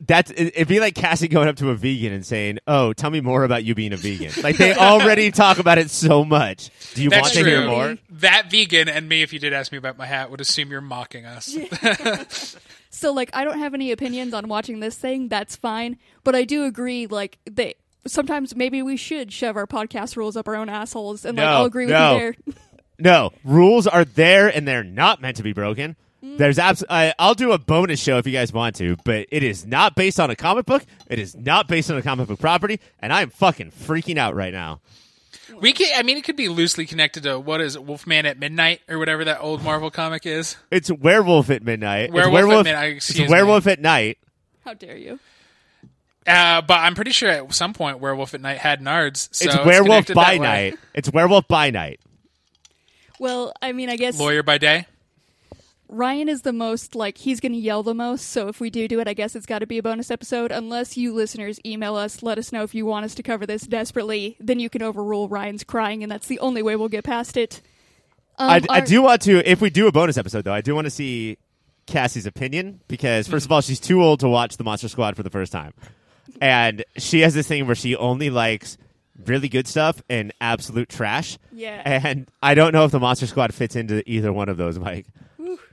That's it- it'd be like Cassie going up to a vegan and saying, "Oh, tell me more about you being a vegan." Like they already talk about it so much. Do you That's want to true. hear more? That vegan and me, if you did ask me about my hat, would assume you're mocking us. So like I don't have any opinions on watching this thing. That's fine. But I do agree. Like they sometimes maybe we should shove our podcast rules up our own assholes. And like No, I'll agree with no. you there. No, rules are there and they're not meant to be broken. There's abs- I, I'll do a bonus show if you guys want to, but it is not based on a comic book. It is not based on a comic book property, and I'm fucking freaking out right now. We can, I mean, it could be loosely connected to what is it, Wolfman at Midnight or whatever that old Marvel comic is. It's Werewolf at Midnight. Werewolf it's at werewolf, Midnight, It's excuse Werewolf at Night. How dare you? Uh, but I'm pretty sure at some point Werewolf at Night had Nards. So it's it's Werewolf connected by. Night. It's Werewolf by Night. Well, I mean, I guess Lawyer by day. Ryan is the most like he's going to yell the most. So if we do do it, I guess it's got to be a bonus episode. Unless you listeners email us, let us know if you want us to cover this desperately. Then you can overrule Ryan's crying, and that's the only way we'll get past it. Um, I, I do want to, if we do a bonus episode, though, I do want to see Cassie's opinion because, first of all, she's too old to watch the Monster Squad for the first time. And she has this thing where she only likes really good stuff and absolute trash. Yeah. And I don't know if the Monster Squad fits into either one of those, Mike.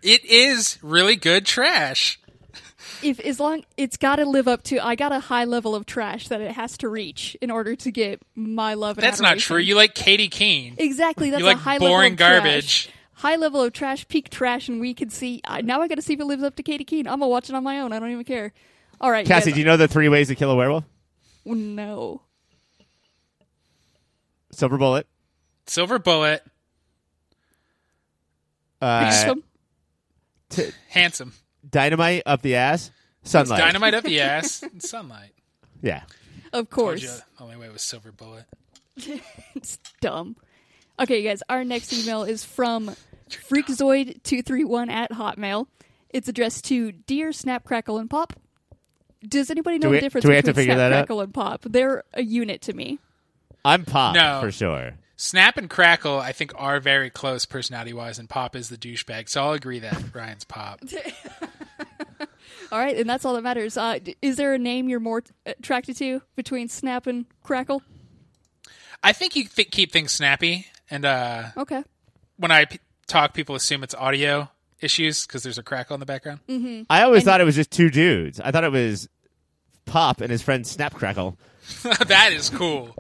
It is really good trash. If as long it's got to live up to, I got a high level of trash that it has to reach in order to get my love. And That's not true. You like Katy Keene. Exactly. That's You like a high level boring of trash. garbage. High level of trash, peak trash, and we can see. I, now I got to see if it lives up to Katy Keene. I'm gonna watch it on my own. I don't even care. All right, Cassie, guys- do you know the three ways to kill a werewolf? No. Silver bullet, Silver bullet, uh, Handsome. T- handsome. dynamite up the ass, sunlight. Dynamite up the ass, and sunlight. Yeah. Of Told you course. the only way was silver bullet. it's dumb. Okay, you guys, our next email is from freakzoid231 at Hotmail. It's addressed to Dear Snap, Crackle, and Pop. Does anybody know Do we- the difference do we have to between figure Snap, that out? And Pop? They're a unit to me. I'm Pop No. for sure. Snap and Crackle, I think, are very close personality wise, and Pop is the douchebag. So I'll agree that Ryan's Pop. All right, and that's all that matters. Uh, is there a name you're more t- attracted to between Snap and Crackle? I think you th- keep things snappy, and uh, Okay. when I p- talk, people assume it's audio issues because there's a crackle in the background. I always thought it was just two dudes. I thought it was Pop and his friend Snapcrackle. that is cool.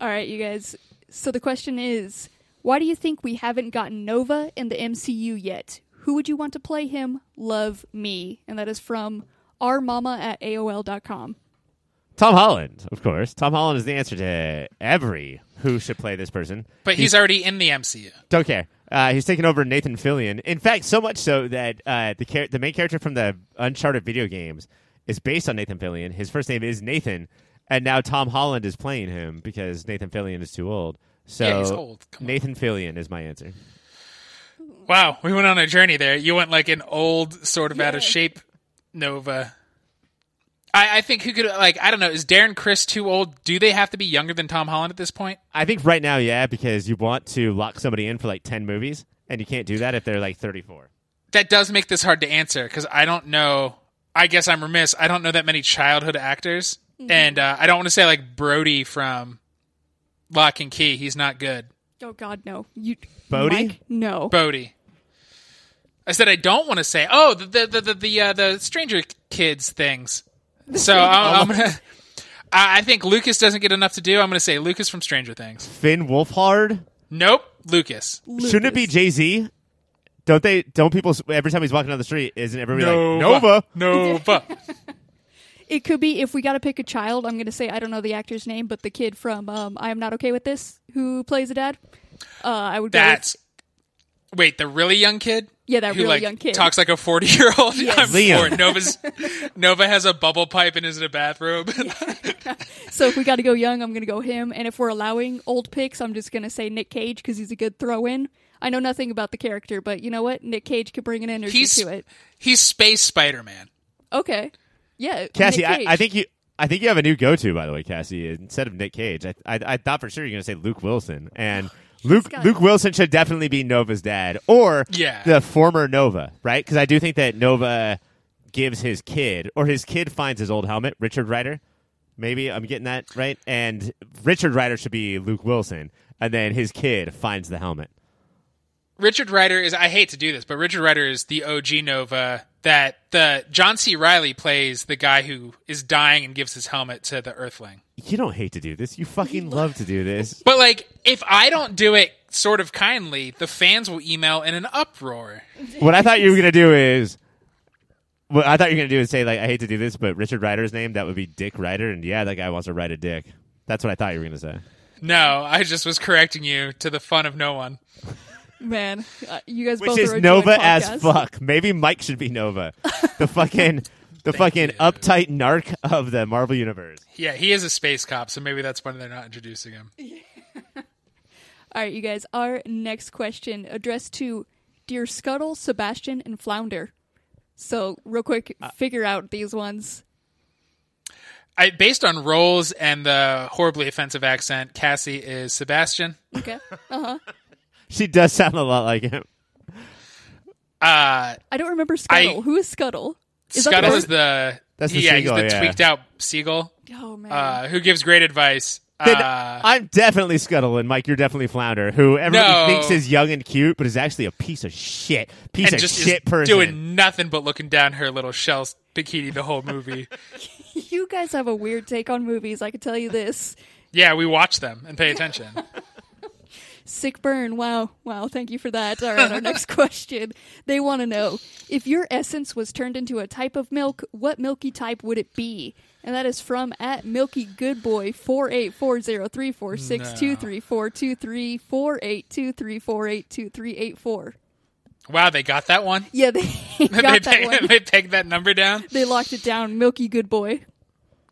All right, you guys. So the question is, why do you think we haven't gotten Nova in the MCU yet? Who would you want to play him? Love me, and that is from our mama at AOL.com. Tom Holland, of course. Tom Holland is the answer to every who should play this person. But he's already in the MCU. Don't care. Uh, he's taken over Nathan Fillion. In fact, so much so that uh, the char- the main character from the Uncharted video games is based on Nathan Fillion. His first name is Nathan, and now Tom Holland is playing him because Nathan Fillion is too old. So Yeah, he's old. Come on. Nathan Fillion is my answer. Wow, we went on a journey there. You went like an old, sort of out of shape Nova. I, I think who could like I don't know. Is Darren Criss too old? Do they have to be younger than Tom Holland at this point? I think right now, yeah, because you want to lock somebody in for like ten movies, and you can't do that if they're like thirty four. That does make this hard to answer because I don't know. I guess I'm remiss. I don't know that many childhood actors, and uh, I don't want to say like Brody from Locke and Key. He's not good. Oh God, no! You, Bodhi? Mike? No. Bodie. I said I don't want to say. Oh, the the the the, the, uh, the Stranger Kids things. So I'm, I'm gonna. I I think Lucas doesn't get enough to do. I'm gonna say Lucas from Stranger Things. Finn Wolfhard. Nope, Lucas. Shouldn't it be Jay Z? Don't they? Don't people every time he's walking down the street? Isn't everybody like Nova. Nova? Nova. It could be if we got to pick a child. I'm going to say I don't know the actor's name, but the kid from um, I am not okay with this, who plays a dad. Uh, I would go. with- That's. Wait, the really young kid. Yeah, that who really like young kid. talks like a forty-year-old. Yes. Liam. for. Nova's Nova has a bubble pipe and is in a bathrobe. So if we got to go young, I'm going to go him. And if we're allowing old picks, I'm just going to say Nick Cage because he's a good throw in. I know nothing about the character, but you know what? Nick Cage could bring an energy he's to it. he's Space Spider-Man. Okay. Yeah. Cassie, Nick I, Cage. I think you. I think you have a new go-to, by the way, Cassie. Instead of Nick Cage, I, I, I thought for sure you were going to say Luke Wilson, and Luke got- Luke Wilson should definitely be Nova's dad, or Yeah. the former Nova, right? Because I do think that Nova gives his kid, or his kid finds his old helmet, Richard Rider. Maybe I'm getting that right, and Richard Rider should be Luke Wilson, and then his kid finds the helmet. Richard Rider is I hate to do this, but Richard Rider is the OG Nova that the John C. Reilly plays the guy who is dying and gives his helmet to the Earthling. You don't hate to do this. You fucking love to do this. But like if I don't do it sort of kindly, the fans will email in an uproar. what I thought you were gonna do is, what I thought you were gonna do is say like, I hate to do this, but Richard Rider's name that would be Dick Ryder, and yeah, that guy wants to ride a dick. That's what I thought you were gonna say. No, I just was correcting you to the fun of no one. Man, uh, you guys Which both is are Nova as fuck. Maybe Mike should be Nova, the fucking, the fucking you. uptight narc of the Marvel universe. Yeah, he is a space cop, so maybe that's why they're not introducing him. All right, you guys. Our next question addressed to Dear Scuttle, Sebastian, and Flounder. So, real quick, Uh, figure out these ones. I based on roles and the horribly offensive accent, Cassie is Sebastian. Okay. Uh huh. She does sound a lot like him. Uh I don't remember Scuttle. Who is Scuttle? Is that Scuttle the is the That's the yeah, seagull, he's the yeah. tweaked out seagull Oh man. uh, who gives great advice. Then Uh, I'm definitely Scuttle, and Mike, you're definitely Flounder, who everybody No. thinks is young and cute, but is actually a piece of shit, piece and of just shit person. doing nothing but looking down her little shell bikini the whole movie. you guys have a weird take on movies. I can tell you this. yeah, we watch them and pay attention. Sick burn. Wow. Wow. Thank you for that. All right. Our next question. They want to know if your essence was turned into a type of milk, what milky type would it be? And that is from at Milky Good Boy four eight four zero three four six two three four two three four eight two three four eight two three eight four. Wow, they got that one. Yeah, they they, got that peg- one. they pegged that number down. They locked it down. Milky Good Boy.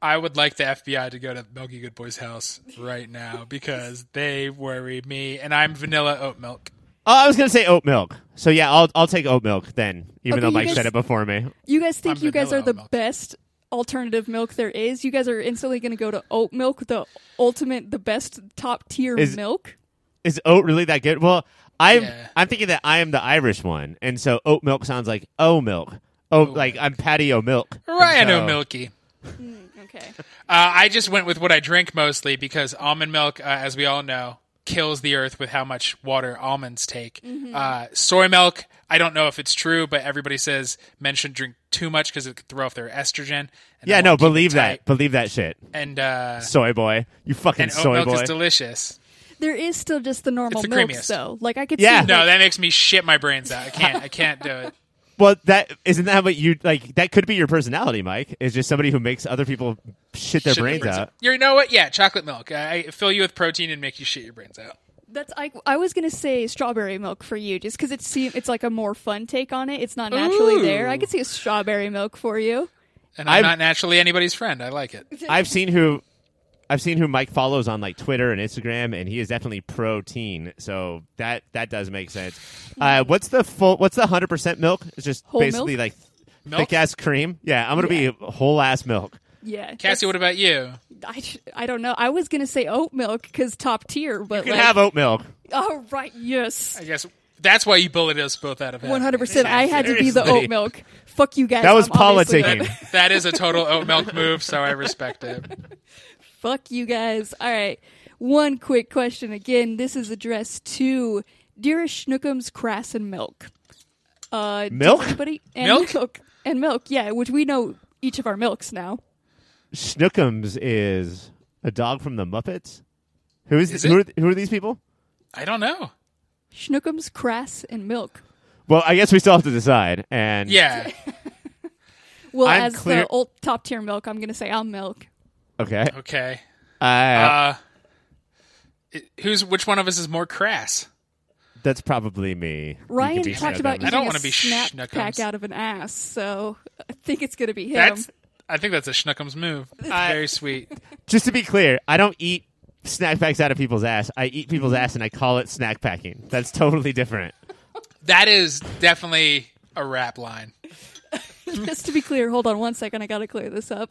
I would like the FBI to go to Milky Good Boy's house right now because they worry me, and I'm vanilla oat milk. Oh, I was gonna say oat milk. So yeah, I'll I'll take oat milk then, even Okay, though Mike guys- said it before me. You guys think I'm you guys are the milk. best alternative milk there is? You guys are instantly going to go to oat milk, the ultimate, the best top tier milk. Is oat really that good? Well, I'm Yeah. I'm thinking that I am the Irish one, and so oat milk sounds like O milk. Oh, like I'm patio milk. Ryan so- O Milky. Hmm. Okay. Uh, I just went with what I drink mostly because almond milk, uh, as we all know, kills the earth with how much water almonds take. Uh, soy milk, I don't know if it's true, but everybody says men shouldn't drink too much because it could throw off their estrogen. And Yeah, no, wanna keep it believe that. Believe that shit. And uh, Soy boy, you fucking and oat soy milk boy. is delicious. There is still just the normal It's the milks, creamiest. though. Like I could Yeah. see. No, like- that makes me shit my brains out. I can't. I can't do it. Well, that isn't that what you like? That could be your personality, Mike. Is just somebody who makes other people shit their Shit my brains out. You know what? Yeah, chocolate milk. I I fill you with protein and make you shit your brains out. That's I. I was gonna say strawberry milk for you, just because it's see, it's like a more fun take on it. It's not naturally Ooh. there. I could see a strawberry milk for you. And I'm I've- not naturally anybody's friend. I like it. I've seen who. I've seen who Mike follows on like Twitter and Instagram, and he is definitely protein. So that that does make sense. Uh, what's the full? What's the hundred percent milk? It's just Whole basically milk? like Milk? thick ass cream. Yeah, I'm gonna Yeah. be whole ass milk. Yeah, Cassie, what about you? that's- I, I don't know. I was gonna say oat milk because top tier, but You can like, have oat milk. oh right, yes, I guess that's why you bullied us both out of one heaven. hundred percent. I had to be the Seriously. oat milk. Fuck you guys. That was I'm obviously politicking. not- That is a total oat milk move, so I respect it. Fuck you guys. All right. One quick question. Again, this is addressed to Dearest Schnookums, Crass, and Milk. Uh, Milk? Anybody? And Milk? And milk, yeah, which we know each of our milks now. Schnookums is a dog from the Muppets. Who is, Is who? Are, who are these people? I don't know. Schnookums, Crass, and Milk. Well, I guess we still have to decide. And Yeah, Well, I'm as clear- the old top tier milk, I'm going to say I'm milk. Okay. okay. Uh, Uh, who's which one of us is more crass? that's probably me. You Ryan be talked about Schnookums. I don't wanna be snap pack out of an ass, so I think it's going to be him. That's. I think that's a schnuckums move. Very sweet. Just to be clear, I don't eat snack packs out of people's ass. I eat people's ass and I call it snack packing. That's totally different. That is definitely a rap line. Just to be clear, hold on one second. I got to clear this up.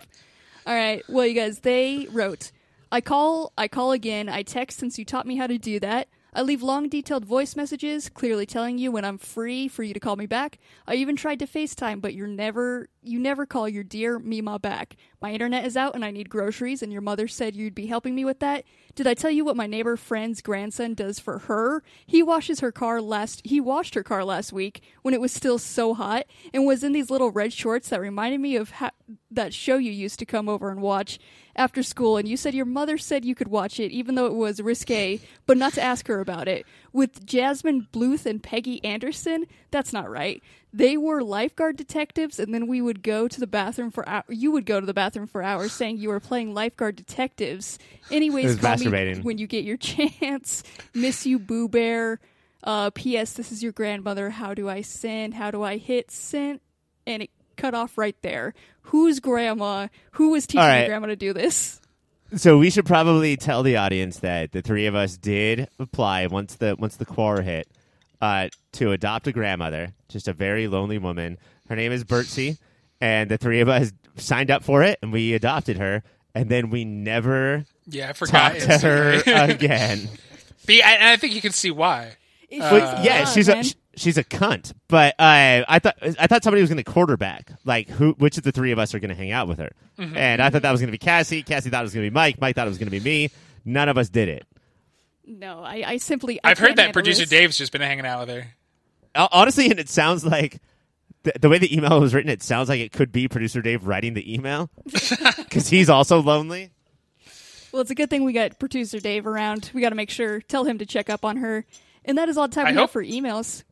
All right. Well, you guys, they wrote, I call, I call again. I text since you taught me how to do that. I leave long, detailed voice messages, clearly telling you when I'm free for you to call me back. I even tried to FaceTime, but you're never, you never call your dear Mima back. My internet is out and I need groceries, and your mother said you'd be helping me with that. Did I tell you what my neighbor friend's grandson does for her? He washes her car last, he washed her car last week when it was still so hot and was in these little red shorts that reminded me of ha- that show you used to come over and watch after school. And you said your mother said you could watch it even though it was risque, but not to ask her about it. With Jasmine Bluth and Peggy Anderson, that's not right. They were lifeguard detectives, and then we would go to the bathroom for hours. You would go to the bathroom for hours, saying you were playing lifeguard detectives. Anyways, call me masturbating. when you get your chance. Miss you, Boo Bear. Uh, P.S. This is your grandmother. How do I send? How do I hit send? And it cut off right there. Who's grandma? Who was teaching right. grandma to do this? So we should probably tell the audience that the three of us did apply once the once the quar hit uh, to adopt a grandmother, just a very lonely woman. Her name is Bertsy, and the three of us signed up for it, and we adopted her. And then we never Yeah, I forgot. talked to her instantly. again. Be- and I think you can see why. Well, yeah, she's a man. Sh- she's a cunt. But uh, I thought I thought somebody was going to quarterback, like who, which of the three of us are going to hang out with her. Mm-hmm. And I thought that was going to be Cassie. Cassie thought it was going to be Mike. Mike thought it was going to be me. None of us did it. no. I, I simply. I I've heard that producer this. Dave's just been hanging out with her. Honestly, and it sounds like the, the way the email was written. It sounds like it could be producer Dave writing the email because he's also lonely. Well, it's a good thing we got producer Dave around. We got to make sure, tell him to check up on her. And that is all the time I we hope- have for emails.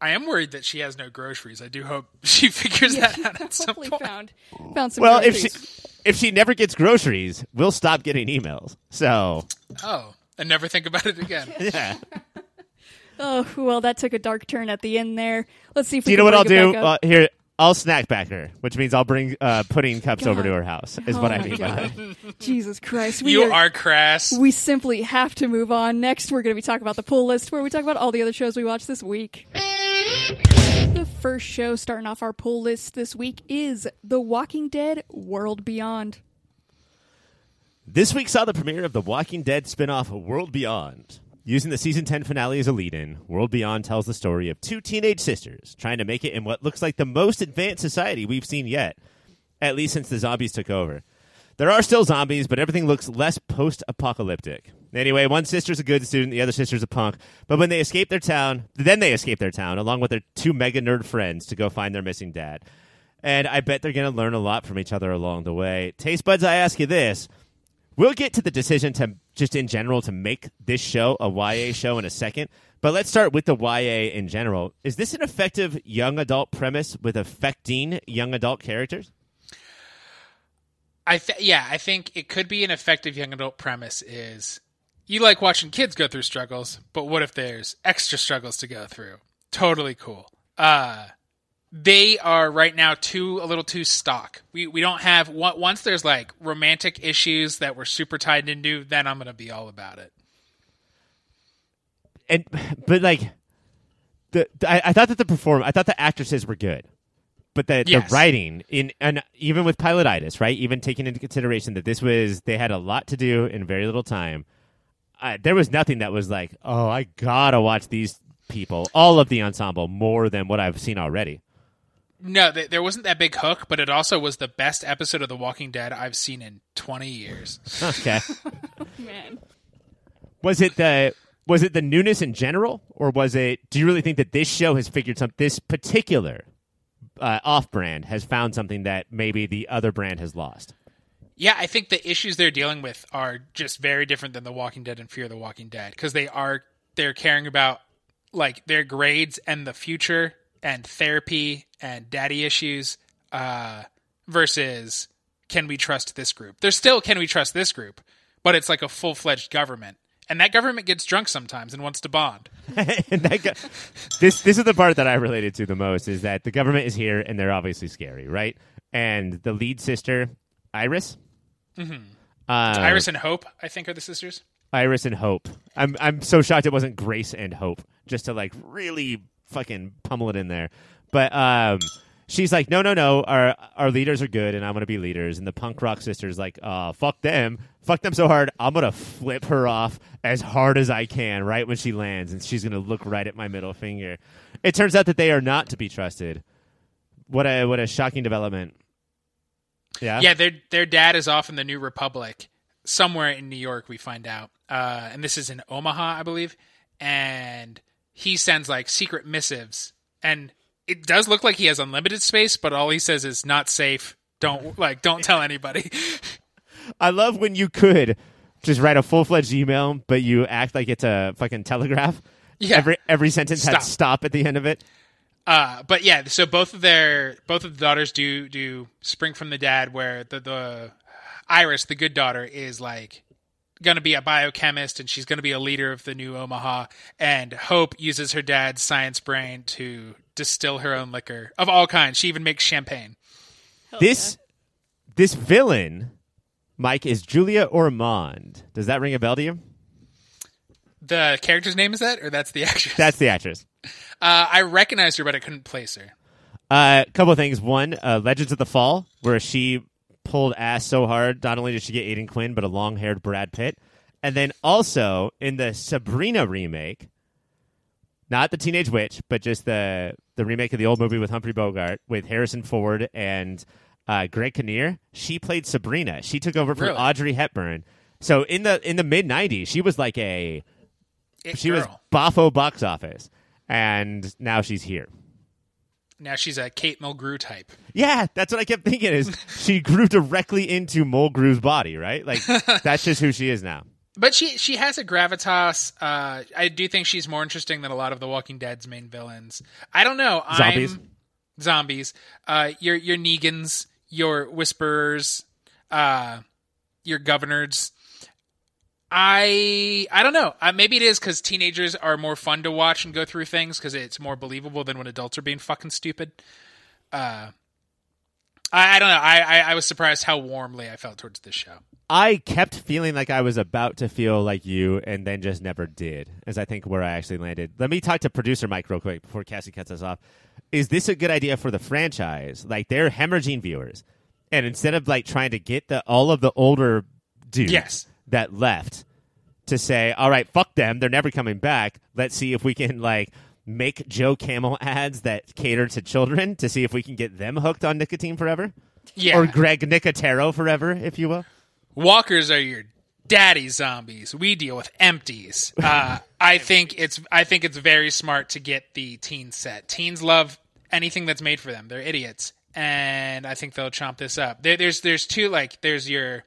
I am worried that she has no groceries. I do hope she figures that out at some point. found found some. Well, if she if she never gets groceries, we'll stop getting emails. So Oh, and never think about it again. yeah. Oh well, that took a dark turn at the end there. Let's see if Do we you can know what I'll do? Uh, here, I'll snack back her, which means I'll bring uh, pudding cups over to her house. Is Oh what I my mean by that. Jesus Christ. We You are, are crass. we simply have to move on. Next, we're going to be talking about the pull list where we talk about all the other shows we watched this week. The first show starting off our pull list this week is The Walking Dead World Beyond. This week saw the premiere of the Walking Dead spin-off World Beyond. Using the season 10 finale as a lead-in, World Beyond tells the story of two teenage sisters trying to make it in what looks like the most advanced society we've seen yet, at least since the zombies took over. There are still zombies, but everything looks less post-apocalyptic. Anyway, one sister's a good student, the other sister's a punk. But when they escape their town, then they escape their town along with their two mega nerd friends to go find their missing dad. And I bet they're going to learn a lot from each other along the way. Taste buds, I ask you this: We'll get to the decision to just in general to make this show a YA show in a second, but let's start with the YA in general. Is this an effective young adult premise with affecting young adult characters? I th- yeah, I think it could be an effective young adult premise. Is you like watching kids go through struggles, but what if there's extra struggles to go through? Totally cool. Uh, they are right now too a little too stock. We we don't have on- once there's like romantic issues that we're super tied into, then I'm gonna be all about it. And but like the, I, I thought that the perform I thought the actresses were good. But the, Yes. the writing in and even with pilotitis, right? Even taking into consideration that this was they had a lot to do in very little time. I, there was nothing that was like, oh, I gotta watch these people, all of the ensemble, more than what I've seen already. No, th- there wasn't that big hook, but it also was the best episode of The Walking Dead I've seen in 20 years. Okay, Man. was it the was it the newness in general, or was it? Do you really think that this show has figured some this particular uh, off brand has found something that maybe the other brand has lost? Yeah, I think the issues they're dealing with are just very different than The Walking Dead and Fear the Walking Dead because they are they're caring about like their grades and the future and therapy and daddy issues uh, versus can we trust this group? There's still can we trust this group, but it's like a full fledged government, and that government gets drunk sometimes and wants to bond. go- this this is the part that I related to the most is that the government is here and they're obviously scary, right? And the lead sister, Iris, mm-hmm. uh, Iris and Hope, I think, are the sisters. Iris and Hope. I'm I'm so shocked it wasn't Grace and Hope, just to like really fucking pummel it in there. But um, she's like, no, no, no. Our our leaders are good, and I'm gonna be leaders. And the punk rock sister's like, uh, fuck them, fuck them so hard. I'm gonna flip her off as hard as I can right when she lands, and she's gonna look right at my middle finger. It turns out that they are not to be trusted. What a what a shocking development. Yeah. Yeah, their their dad is off in the New Republic, somewhere in New York. We find out, uh, and this is in Omaha, I believe. And he sends like secret missives, and it does look like he has unlimited space, but all he says is "not safe." Don't like, don't tell anybody. I love when you could just write a full fledged email, but you act like it's a fucking telegraph. Yeah. Every every sentence Stop. had stop at the end of it. Uh, but yeah, so both of their both of the daughters do do spring from the dad, where the the Iris, the good daughter, is like going to be a biochemist and she's going to be a leader of the new Omaha. And Hope uses her dad's science brain to distill her own liquor of all kinds. She even makes champagne. Hell this this villain, Mike, is Julia Ormond. Does that ring a bell to you? The character's name is that, or that's the actress? That's the actress. Uh, I recognized her, but I couldn't place her. A uh, couple of things. One, uh, Legends of the Fall, where she pulled ass so hard, not only did she get Aidan Quinn, but a long haired Brad Pitt. And then also in the Sabrina remake, not the Teenage Witch, but just the the remake of the old movie with Humphrey Bogart with Harrison Ford and uh, Greg Kinnear, she played Sabrina. She took over for Really? Audrey Hepburn. So in the in the mid '90s, she was like a It she was girl. boffo box office, and now she's here. Now she's a Kate Mulgrew type. Yeah, that's what I kept thinking. Is she grew directly into Mulgrew's body, right? Like that's just who she is now. But she she has a gravitas. Uh, I do think she's more interesting than a lot of the Walking Dead's main villains. I don't know. Zombies. I'm, zombies. Uh, your your Negans, your Whisperers, uh, your Governors. I I don't know. Uh, maybe it is because teenagers are more fun to watch and go through things because it's more believable than when adults are being fucking stupid. uh, I, I don't know. I, I I was surprised how warmly I felt towards this show. I kept feeling like I was about to feel like you, and then just never did. As I think where I actually landed. Let me talk to producer Mike real quick before Cassie cuts us off. Is this a good idea for the franchise? Like they're hemorrhaging viewers, and instead of like trying to get the all of the older dudes Yes. That left to say, all right, fuck them, they're never coming back. Let's see if we can like make Joe Camel ads that cater to children to see if we can get them hooked on nicotine forever, Yeah. or Greg Nicotero forever, if you will. Walkers are your daddy zombies. We deal with empties. Uh, I think it's I think it's very smart to get the teen set. Teens love anything that's made for them. They're idiots, and I think they'll chomp this up. There, there's there's two like there's your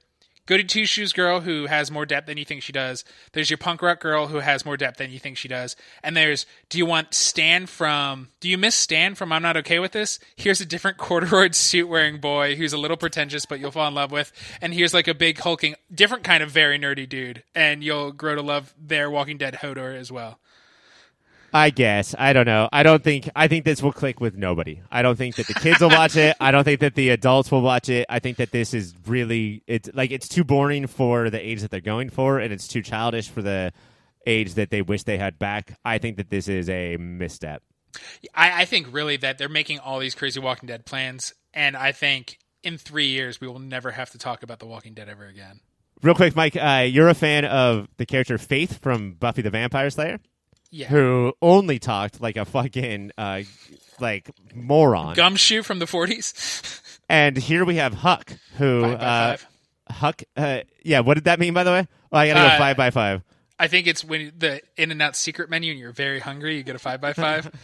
goody two shoes girl who has more depth than you think she does. There's your punk rock girl who has more depth than you think she does. And there's do you want Stan from do you miss Stan from I'm Not Okay with This? Here's a different corduroy suit wearing boy who's a little pretentious but you'll fall in love with. And here's like a big hulking different kind of very nerdy dude. And you'll grow to love their Walking Dead Hodor as well. I guess. I don't know. I don't think I think this will click with nobody. I don't think that the kids will watch it. I don't think that the adults will watch it. I think that this is really it's like it's too boring for the age that they're going for and it's too childish for the age that they wish they had back. I think that this is a misstep. I, I think really that they're making all these crazy Walking Dead plans and I think in three years we will never have to talk about the Walking Dead ever again. Real quick, Mike, uh, you're a fan of the character Faith from Buffy the Vampire Slayer, Yeah. who only talked like a fucking uh, like moron. Gumshoe from the 40s. And here we have Huck, who Five uh. Huck. Uh, yeah, what did that mean, by the way? Oh, I gotta go Uh, five by five. I think it's when the In and Out secret menu and you're very hungry, you get a five by five.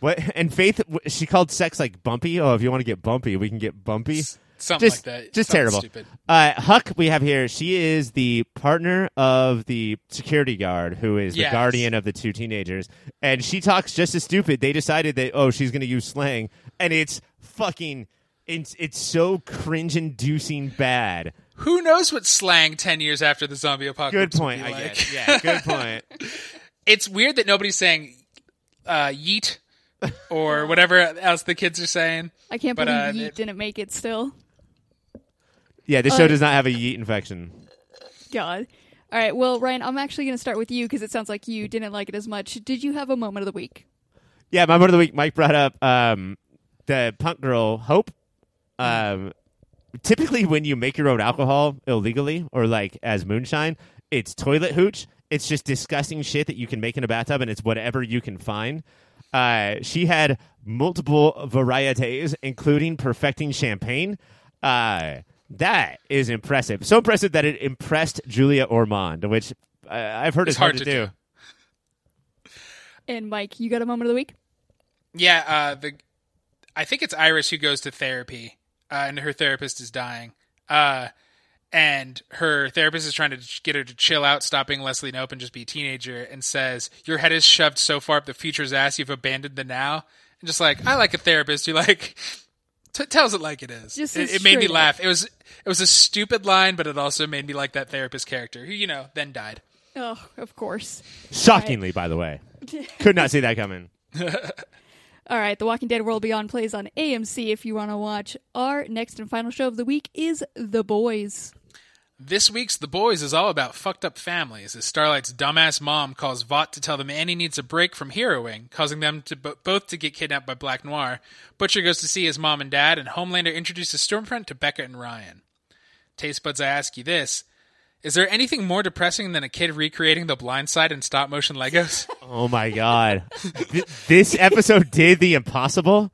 What? And Faith, she called sex like bumpy. Oh, if you want to get bumpy, we can get bumpy. Something just, like that. Just Something terrible. Stupid. Uh, Huck, we have here. She is the partner of the security guard, who is the Yes. guardian of the two teenagers, and she talks just as stupid. They decided that oh, she's going to use slang, and it's fucking. It's it's so cringe-inducing bad. Who knows what slang ten years after the zombie apocalypse? Good point. Would I be like. guess. Yeah, good point. It's weird that nobody's saying uh, yeet or whatever else the kids are saying. I can't But, believe uh, Yeet it- didn't make it still. Yeah, this show Uh, does not have a yeet infection. God. All right. Well, Ryan, I'm actually going to start with you because it sounds like you didn't like it as much. Did you have a moment of the week? Yeah, my moment of the week. Mike brought up um, the punk girl Hope. Um, typically, when you make your own alcohol illegally or like as moonshine, it's toilet hooch. It's just disgusting shit that you can make in a bathtub, and it's whatever you can find. Uh, she had multiple varieties, including perfecting champagne. Uh, that is impressive. So impressive that it impressed Julia Ormond, which uh, I've heard It's is hard, hard to, to do. And Mike, you got a moment of the week? Yeah, uh, the I think it's Iris who goes to therapy, uh, and her therapist is dying. Uh, and her therapist is trying to get her to chill out, stopping Leslie Knope and just be a teenager, and says, "Your head is shoved so far up the future's ass, you've abandoned the now." And just like I like a therapist who like t- tells it like it is. Just it, it made me laugh. It was it was a stupid line, but it also made me like that therapist character who you know then died. Oh, of course. Shockingly, by the way, could not see that coming. All right, The Walking Dead World Beyond plays on AMC if you want to watch. Our next and final show of the week is The Boys. This week's The Boys is all about fucked up families as Starlight's dumbass mom calls Vought to tell them Annie needs a break from heroing, causing them to bo- both to get kidnapped by Black Noir. Butcher goes to see his mom and dad, and Homelander introduces Stormfront to Becca and Ryan. Taste buds, I ask you this. Is there anything more depressing than a kid recreating the blind side in stop motion Legos? Oh my god. Th- this episode did the impossible,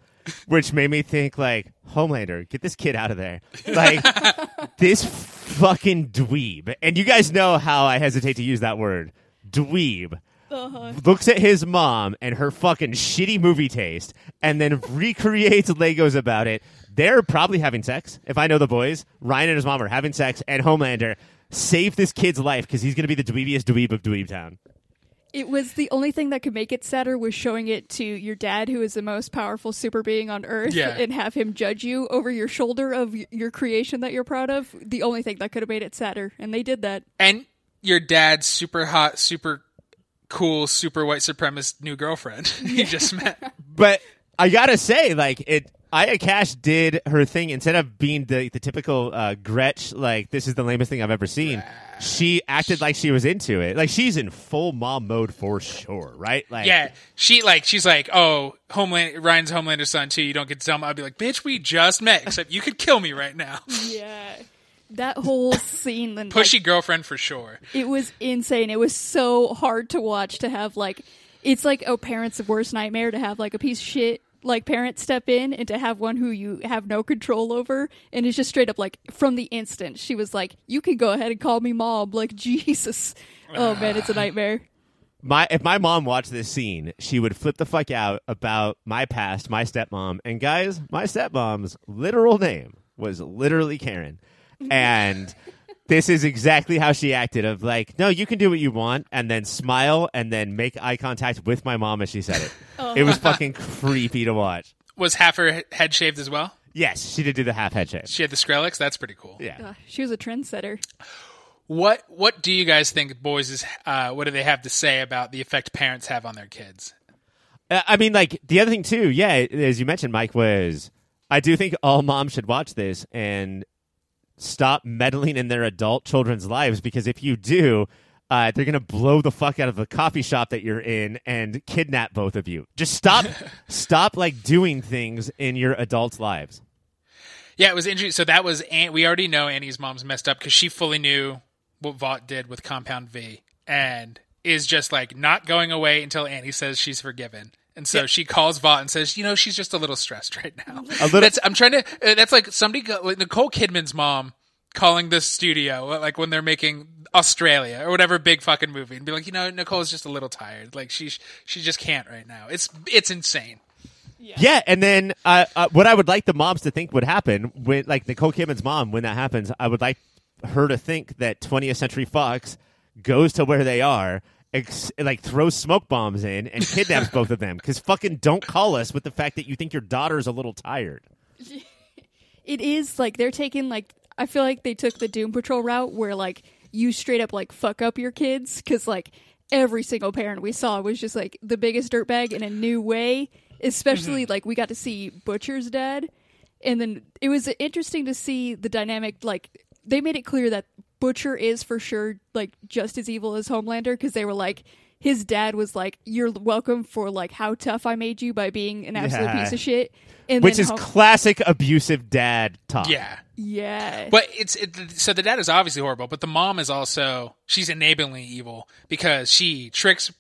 which made me think like, Homelander, get this kid out of there. Like this fucking dweeb. And you guys know how I hesitate to use that word. Dweeb. Uh-huh. Looks at his mom and her fucking shitty movie taste and then recreates Legos about it. They're probably having sex. If I know the boys, Ryan and his mom are having sex, and Homelander save this kid's life because he's going to be the dweebiest dweeb of Dweeb Town. It was the only thing that could make it sadder was showing it to your dad, who is the most powerful super being on earth, Yeah. and have him judge you over your shoulder of your creation that you're proud of. The only thing that could have made it sadder, and they did that. and your dad's super hot, super cool, super white supremacist new girlfriend you just met. But I gotta say, like it. Aya Cash did her thing instead of being the the typical uh, Gretch, like this is the lamest thing I've ever seen. She acted like she was into it. Like she's in full mom mode for sure, right? Like Yeah, she like she's like, oh, Homeland Ryan's Homelander's son too. You don't get to tell me. I'd be like, bitch, we just met. Except you could kill me right now. Yeah. That whole scene, then Pushy like, girlfriend for sure. it was insane. It was so hard to watch to have like it's like a parent's worst nightmare to have like a piece of shit like parent step in and to have one who you have no control over and it's just straight up like from the instant she was like you can go ahead and call me mom. Like jesus. Oh man it's a nightmare. My if my mom watched this scene, she would flip the fuck out about my past, my stepmom, and guys, my stepmom's literal name was literally Karen, and this is exactly how she acted. Of like, no, you can do what you want, and then smile, and then make eye contact with my mom as she said it. It was fucking creepy to watch. Was half her head shaved as well? Yes, she did do the half head shave. She had the Skrillex. That's pretty cool. Yeah. Uh, she was a trendsetter What What do you guys think boys is? Uh, what do they have to say about the effect parents have on their kids? Uh, I mean, like the other thing too. Yeah, as you mentioned, Mike was. I do think all moms should watch this and stop meddling in their adult children's lives because if you do, uh, they're gonna blow the fuck out of the coffee shop that you're in and kidnap both of you. Just stop, stop like doing things in your adults' lives. Yeah, it was interesting. So that was An- we already know Annie's mom's messed up because she fully knew what Vought did with Compound V and is just like not going away until Annie says she's forgiven. And so she calls Vought and says, "You know, she's just a little stressed right now." A little- That's I'm trying to. uh, That's like somebody, like Nicole Kidman's mom, calling the studio like when they're making Australia or whatever big fucking movie, and be like, "You know, Nicole's just a little tired. Like she she just can't right now. It's it's insane." Yeah, and then uh, uh, what I would like the moms to think would happen when, like Nicole Kidman's mom, when that happens, I would like her to think that 20th Century Fox goes to where they are, ex- like throws smoke bombs in and kidnaps both of them. Because fucking don't call us with the fact that you think your daughter's a little tired. it is like they're taking like I feel like they took the Doom Patrol route where like you straight up like fuck up your kids because like every single parent we saw was just like the biggest dirtbag in a new way. Especially mm-hmm. like we got to see Butcher's dad, and then it was interesting to see the dynamic. Like they made it clear that Butcher is for sure like just as evil as Homelander because they were like. His dad was like, "You're welcome for like how tough I made you by being an absolute Yeah. piece of shit," and Which is Hom- classic abusive dad talk. Yeah. yeah, But it's it, so the dad is obviously horrible, but the mom is also she's enabling evil because she tricks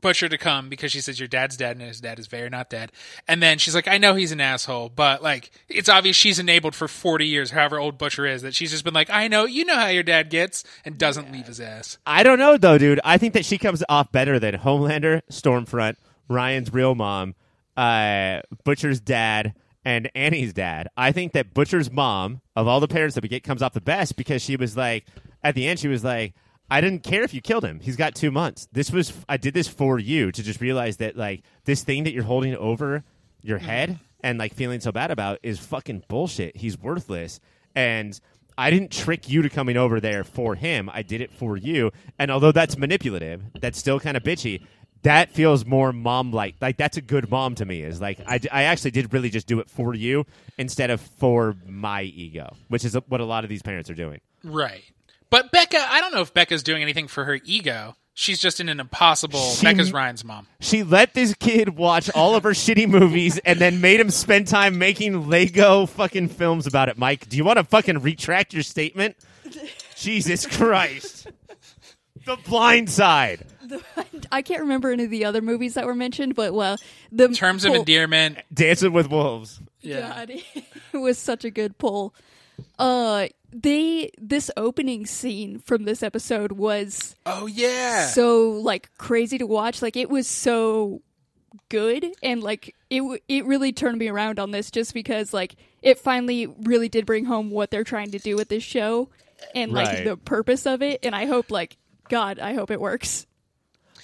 Butcher to come because she says your dad's dead and his dad is very not dead. And then she's like, I know he's an asshole, but like it's obvious she's enabled for forty years, however old Butcher is, that she's just been like, I know, you know how your dad gets, and doesn't leave his ass. I don't know though, dude. I think that she comes off better than Homelander, Stormfront, Ryan's real mom, uh, Butcher's dad, and Annie's dad. I think that Butcher's mom, of all the parents that we get, comes off the best because she was like, at the end, she was like, I didn't care if you killed him. He's got two months. This was I did this for you to just realize that like this thing that you're holding over your mm-hmm. head and like feeling so bad about is fucking bullshit. He's worthless. And I didn't trick you to coming over there for him. I did it for you. And although that's manipulative, that's still kind of bitchy. That feels more mom like. Like that's a good mom to me. Is like I, I actually did really just do it for you instead of for my ego, which is what a lot of these parents are doing. Right. But Becca, I don't know if Becca's doing anything for her ego. She's just in an impossible. She- Becca's Ryan's mom. She let this kid watch all of her shitty movies and then made him spend time making Lego fucking films about it. Mike, do you want to fucking retract your statement? Jesus Christ. The Blind Side. I can't remember any of the other movies that were mentioned, but well, the Terms of endearment. Dancing with Wolves. Yeah. God, it was such a good pull. Uh, they this opening scene from this episode was Oh yeah. so like crazy to watch. Like it was so good, and like it it really turned me around on this just because like it finally really did bring home what they're trying to do with this show and like Right. the purpose of it. And I hope like God, I hope it works.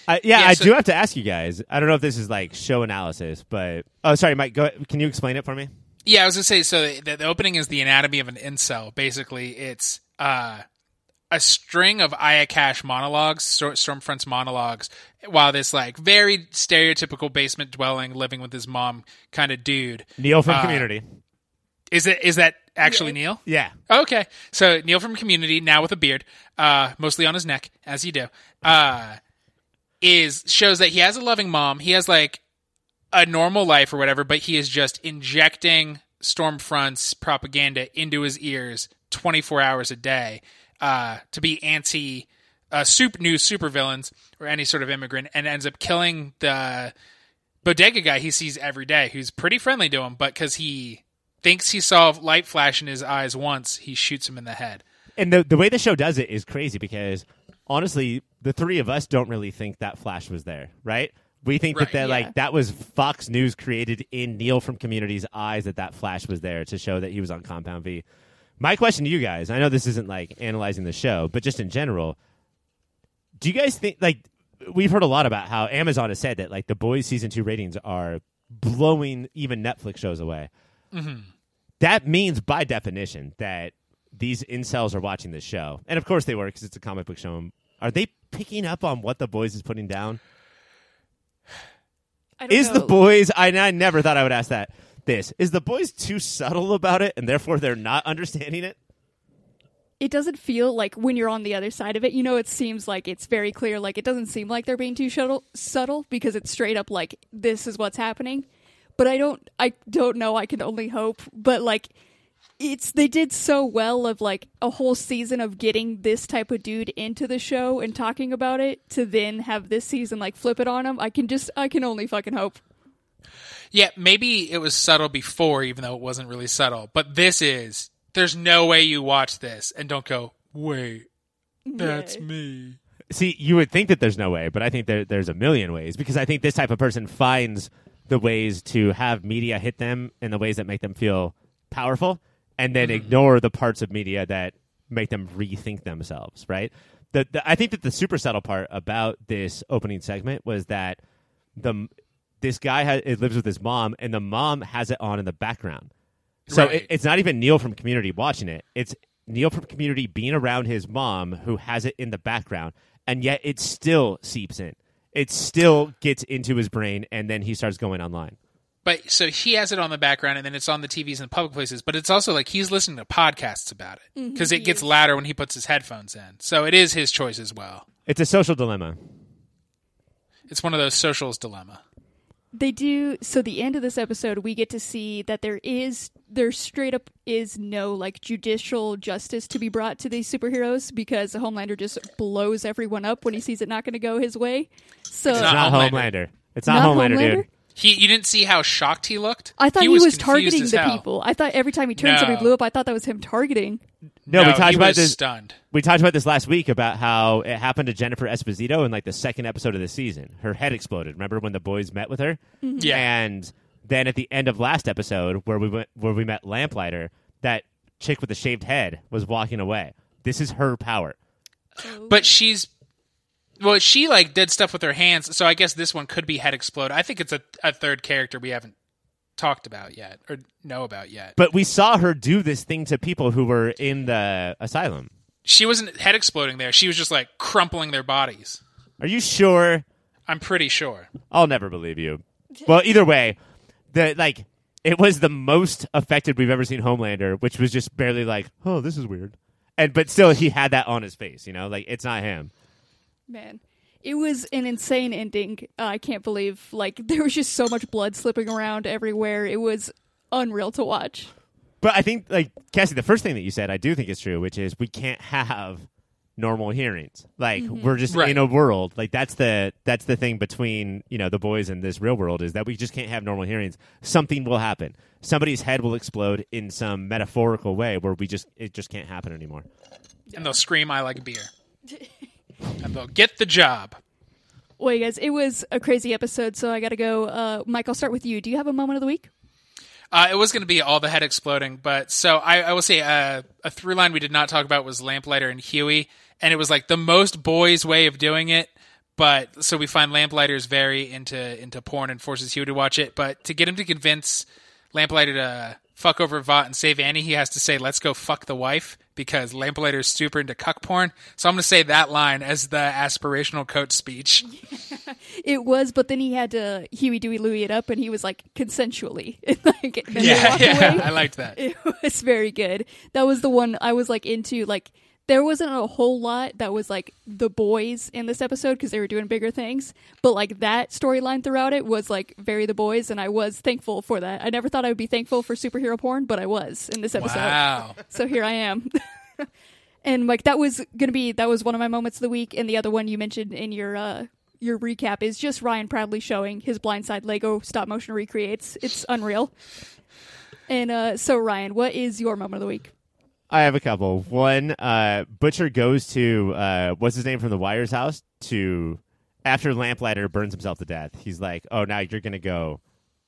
I, yeah, Yeah, I so- do have to ask you guys. I don't know if this is like show analysis, but oh, sorry, Mike. Go. Can you explain it for me? Yeah, I was gonna say. So the, the opening is the anatomy of an incel. Basically, it's uh, a string of Aya Cash monologues, Stormfront's monologues, while this like very stereotypical basement dwelling, living with his mom kind of dude. Neil from Uh, Community. Is it is that actually Neil? Yeah. Okay, so Neil from Community, now with a beard, uh, mostly on his neck, as you do, uh, is shows that he has a loving mom. He has like a normal life or whatever, but he is just injecting Stormfront's propaganda into his ears twenty four hours a day uh, to be anti uh, super new supervillains or any sort of immigrant, and ends up killing the bodega guy he sees every day, who's pretty friendly to him, but because he thinks he saw light flash in his eyes once, he shoots him in the head. And the the way the show does it is crazy because honestly, the three of us don't really think that Flash was there, right? We think Right, that that yeah. like that was Fox News created in Neil from Community's eyes that that Flash was there to show that he was on Compound V. My question to you guys, I know this isn't like analyzing the show, but just in general, do you guys think like we've heard a lot about how Amazon has said that like the boys season 2 ratings are blowing even Netflix shows away. Mm-hmm. That means by definition that these incels are watching this show. And of course they were because it's a comic book show. Are they picking up on what the boys is putting down? Is the boys I, I never thought I would ask that. This is the boys too subtle about it and therefore they're not understanding it? it doesn't feel like when you're on the other side of it, you know, it seems like it's very clear. Like it doesn't seem like they're being too shuttle, subtle because it's straight up like this is what's happening. But I don't, I don't know. I can only hope. But like, it's they did so well of like a whole season of getting this type of dude into the show and talking about it to then have this season like flip it on him. I can just, I can only fucking hope. Yeah, maybe it was subtle before, even though it wasn't really subtle. But this is. There's no way you watch this and don't go, wait, that's Yeah. me. See, you would think that there's no way, but I think there, there's a million ways because I think this type of person finds the ways to have media hit them in the ways that make them feel powerful and then mm-hmm. ignore the parts of media that make them rethink themselves, right? The, the, I think that the super subtle part about this opening segment was that the this guy has, it lives with his mom and the mom has it on in the background. So Right. it, it's not even Neil from Community watching it. It's Neil from Community being around his mom who has it in the background, and yet it still seeps in. It still gets into his brain, and then he starts going online. But so he has it on the background and then it's on the TVs in public places. But it's also like he's listening to podcasts about it mm-hmm. because it gets louder when he puts his headphones in. So it is his choice as well. It's a social dilemma. It's one of those socials dilemma. They do so the end of this episode we get to see that there is there straight up is no like judicial justice to be brought to these superheroes because a Homelander just blows everyone up when he sees it not going to go his way. So It's not not Homelander. Homelander. It's not, Not Homelander, Homelander? dude. He, you didn't see how shocked he looked. I thought he was, confused targeting the hell. people. I thought every time he turned No. somebody blew up, I thought that was him targeting. No, we talked he about was this. Stunned. We talked about this last week about how it happened to Jennifer Esposito in like the second episode of the season. Her head exploded. Remember when the boys met with her? Mm-hmm. Yeah. And then at the end of last episode, where we went, where we met Lamplighter, that chick with the shaved head was walking away. This is her power. But she's well, she like did stuff with her hands, so I guess this one could be head explode. I think it's a, a third character we haven't talked about yet or know about yet. But we saw her do this thing to people who were in the asylum. She wasn't head exploding there. She was just like crumpling their bodies. Are you sure? I'm pretty sure. I'll never believe you. Well, either way, the like it was the most affected we've ever seen Homelander, which was just barely like, oh, this is weird, and but still he had that on his face. You know, like it's not him. Man, it was an insane ending. Uh, I can't believe like there was just so much blood slipping around everywhere. It was unreal to watch. But I think, like Cassie, the first thing that you said, I do think is true, which is we can't have normal hearings. Like we're just Right. in a world like that's the that's the thing between you know the boys and this real world is that we just can't have normal hearings. Something will happen. Somebody's head will explode in some metaphorical way where we just it just can't happen anymore. And they'll scream, I like beer. and they'll get the job. Well, you guys, it was a crazy episode, so I got to go. Uh, Mike, I'll start with you. Do you have a moment of the week? Uh, it was going to be all the head exploding, but so I, I will say uh, a through line we did not talk about was Lamplighter and Hughie, and it was like the most boys' way of doing it. But so we find Lamplighter's very into into porn and forces Hughie to watch it. But to get him to convince Lamplighter to fuck over Vought and save Annie, he has to say, "Let's go fuck the wife," because Lamplighter is super into cuck porn. So I'm going to say that line as the aspirational coach speech. It was, but then he had to Huey Dewey Louie it up, and he was like consensually. like, and then they Yeah, yeah, away. I liked that. It was very good. That was the one I was like into. Like there wasn't a whole lot that was like the boys in this episode because they were doing bigger things, but like that storyline throughout it was like very the boys, and I was thankful for that. I never thought I would be thankful for superhero porn, but I was in this episode. Wow. So here I am. and like that was gonna be that was one of my moments of the week, and the other one you mentioned in your uh your recap is just Ryan proudly showing his blindside Lego stop motion recreates. It's unreal. And uh so Ryan, what is your moment of the week? I have a couple. One, uh, Butcher goes to uh, what's his name from the Wire's house to after Lamplighter burns himself to death. He's like, "Oh, now you're gonna go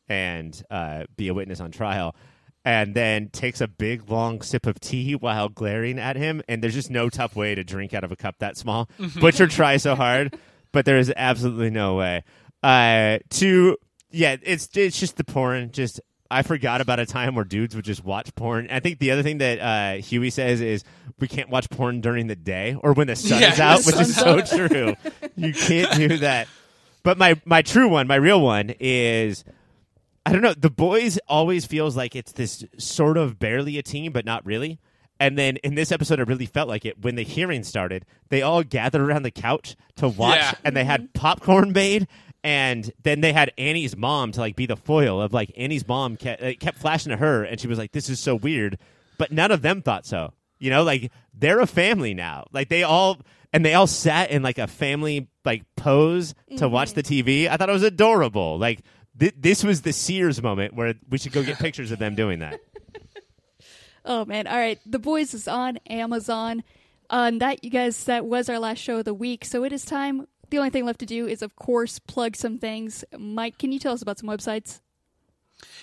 and uh, be a witness on trial," and then takes a big long sip of tea while glaring at him. And there's just no tough way to drink out of a cup that small. Butcher tries so hard, but there is absolutely no way. Uh, two, yeah, it's it's just the porn. Just I forgot about a time where dudes would just watch porn. I think the other thing that uh, Hughie says is we can't watch porn during the day or when the sun Yeah, is out, which is so true. You can't do that. But my my true one, my real one is I don't know. The boys always feels like it's this sort of barely a team, but not really. And then in this episode, it really felt like it. When the hearing started, they all gathered around the couch to watch, Yeah. and they had popcorn made. And then they had Annie's mom to like be the foil of like Annie's mom kept, kept flashing to her, and she was like, "This is so weird," but none of them thought so. You know, like they're a family now. Like they all and they all sat in like a family like pose to watch the TV. I thought it was adorable. Like th- this was the Sears moment where we should go get pictures of them doing that. Oh man! All right, The Boys is on Amazon. Uh, and that you guys, that was our last show of the week. So it is time. The only thing left to do is, of course, plug some things. Mike, can you tell us about some websites?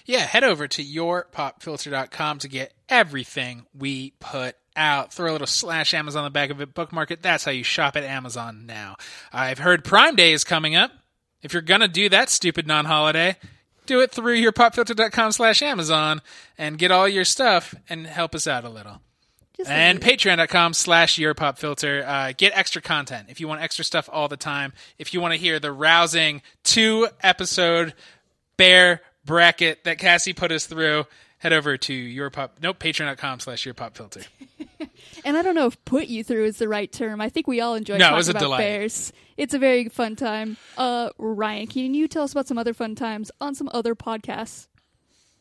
Yeah, head over to yourpopfilter.com to get everything we put out. Throw a little slash Amazon on the back of it, bookmark it. That's how you shop at Amazon now. I've heard Prime Day is coming up. If you're gonna do that stupid non-holiday, do it through yourpopfilter.com slash Amazon and get all your stuff and help us out a little. Just And patreon.com slash yourpopfilter. Uh, get extra content if you want extra stuff all the time. If you want to hear the rousing two episode bear bracket that Cassie put us through, head over to your pop nope, patreon.com slash yourpopfilter. And I don't know if "put you through" is the right term. I think we all enjoy No, talking about delight. bears. It's a very fun time. Uh, Ryan, can you tell us about some other fun times on some other podcasts?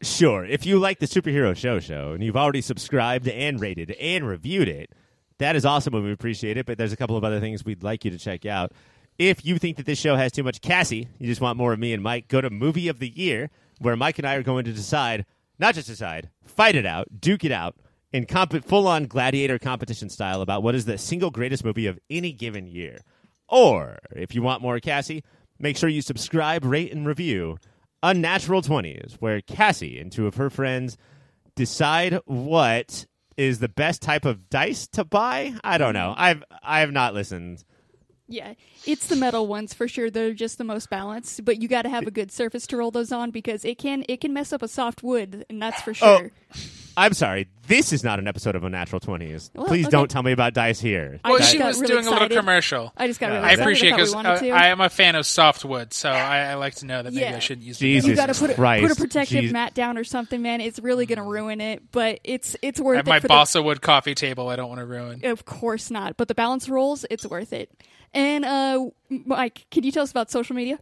Sure. If you like the Superhero Show Show and you've already subscribed and rated and reviewed it, that is awesome and we appreciate it. But there's a couple of other things we'd like you to check out. If you think that this show has too much Cassie, you just want more of me and Mike, go to Movie of the Year, where Mike and I are going to decide, not just decide, fight it out, duke it out, in comp- full on gladiator competition style about what is the single greatest movie of any given year. Or, if you want more Cassie, make sure you subscribe, rate, and review Unnatural 20s, where Cassie and two of her friends decide what is the best type of dice to buy. I don't know. I've I have not listened. Yeah, it's the metal ones for sure. They're just the most balanced, but you got to have a good surface to roll those on because it can it can mess up a soft wood, and that's for Oh, sure. I'm sorry. This is not an episode of Unnatural 20s. Well, Please okay. don't tell me about dice here. I Well, just she was really doing a little commercial. I just got Yeah. really I appreciate thought because wanted uh, to. I am a fan of softwood, so I, I like to know that maybe Yeah. I shouldn't use the Jesus you got to put a, Christ. put a protective Jeez. mat down or something, man. It's really gonna mm. ruin it, but it's it's I worth have it. my for balsa wood coffee table. I don't want to ruin. the, of course not, but the balance rolls, it's worth it. And uh, Mike, can you tell us about social media?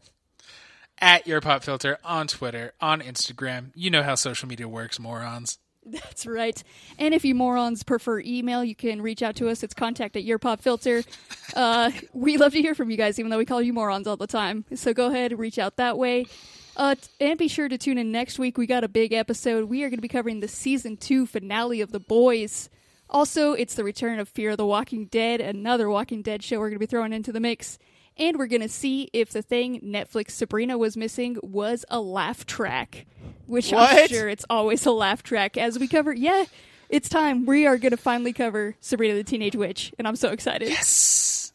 At your pop filter on Twitter, on Instagram. You know how social media works, morons. That's right. And if you morons prefer email, you can reach out to us. It's contact at your pop filter. Uh, we love to hear from you guys, even though we call you morons all the time. So go ahead, and reach out that way. Uh, and be sure to tune in next week. We got a big episode. We are going to be covering the season two finale of The Boys. Also, it's the return of Fear of the Walking Dead, another Walking Dead show we're going to be throwing into the mix. And we're going to see if the thing Netflix Sabrina was missing was a laugh track, which I'm What? sure it's always a laugh track as we cover. Yeah, it's time. We are going to finally cover Sabrina the Teenage Witch, and I'm so excited. Yes.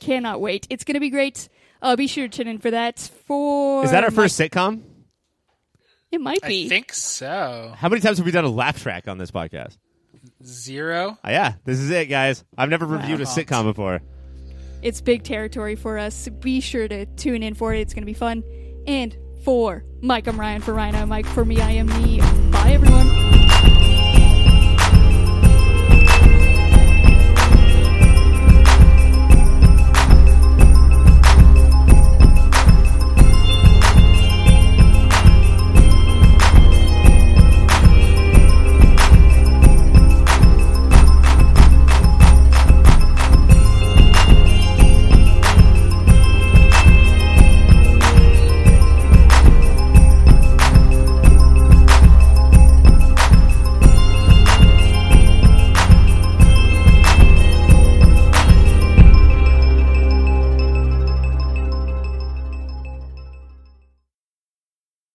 Cannot wait. It's going to be great. Uh, be sure to tune in for that. For Is that our first sitcom? It might be. I be. think so. How many times have we done a laugh track on this podcast? Zero. Uh, yeah, this is it, guys. I've never reviewed a sitcom before. It's big territory for us. Be sure to tune in for it. It's going to be fun. And for Mike, I'm Ryan. For Ryan, I'm Mike. For me, I am me. Bye, everyone.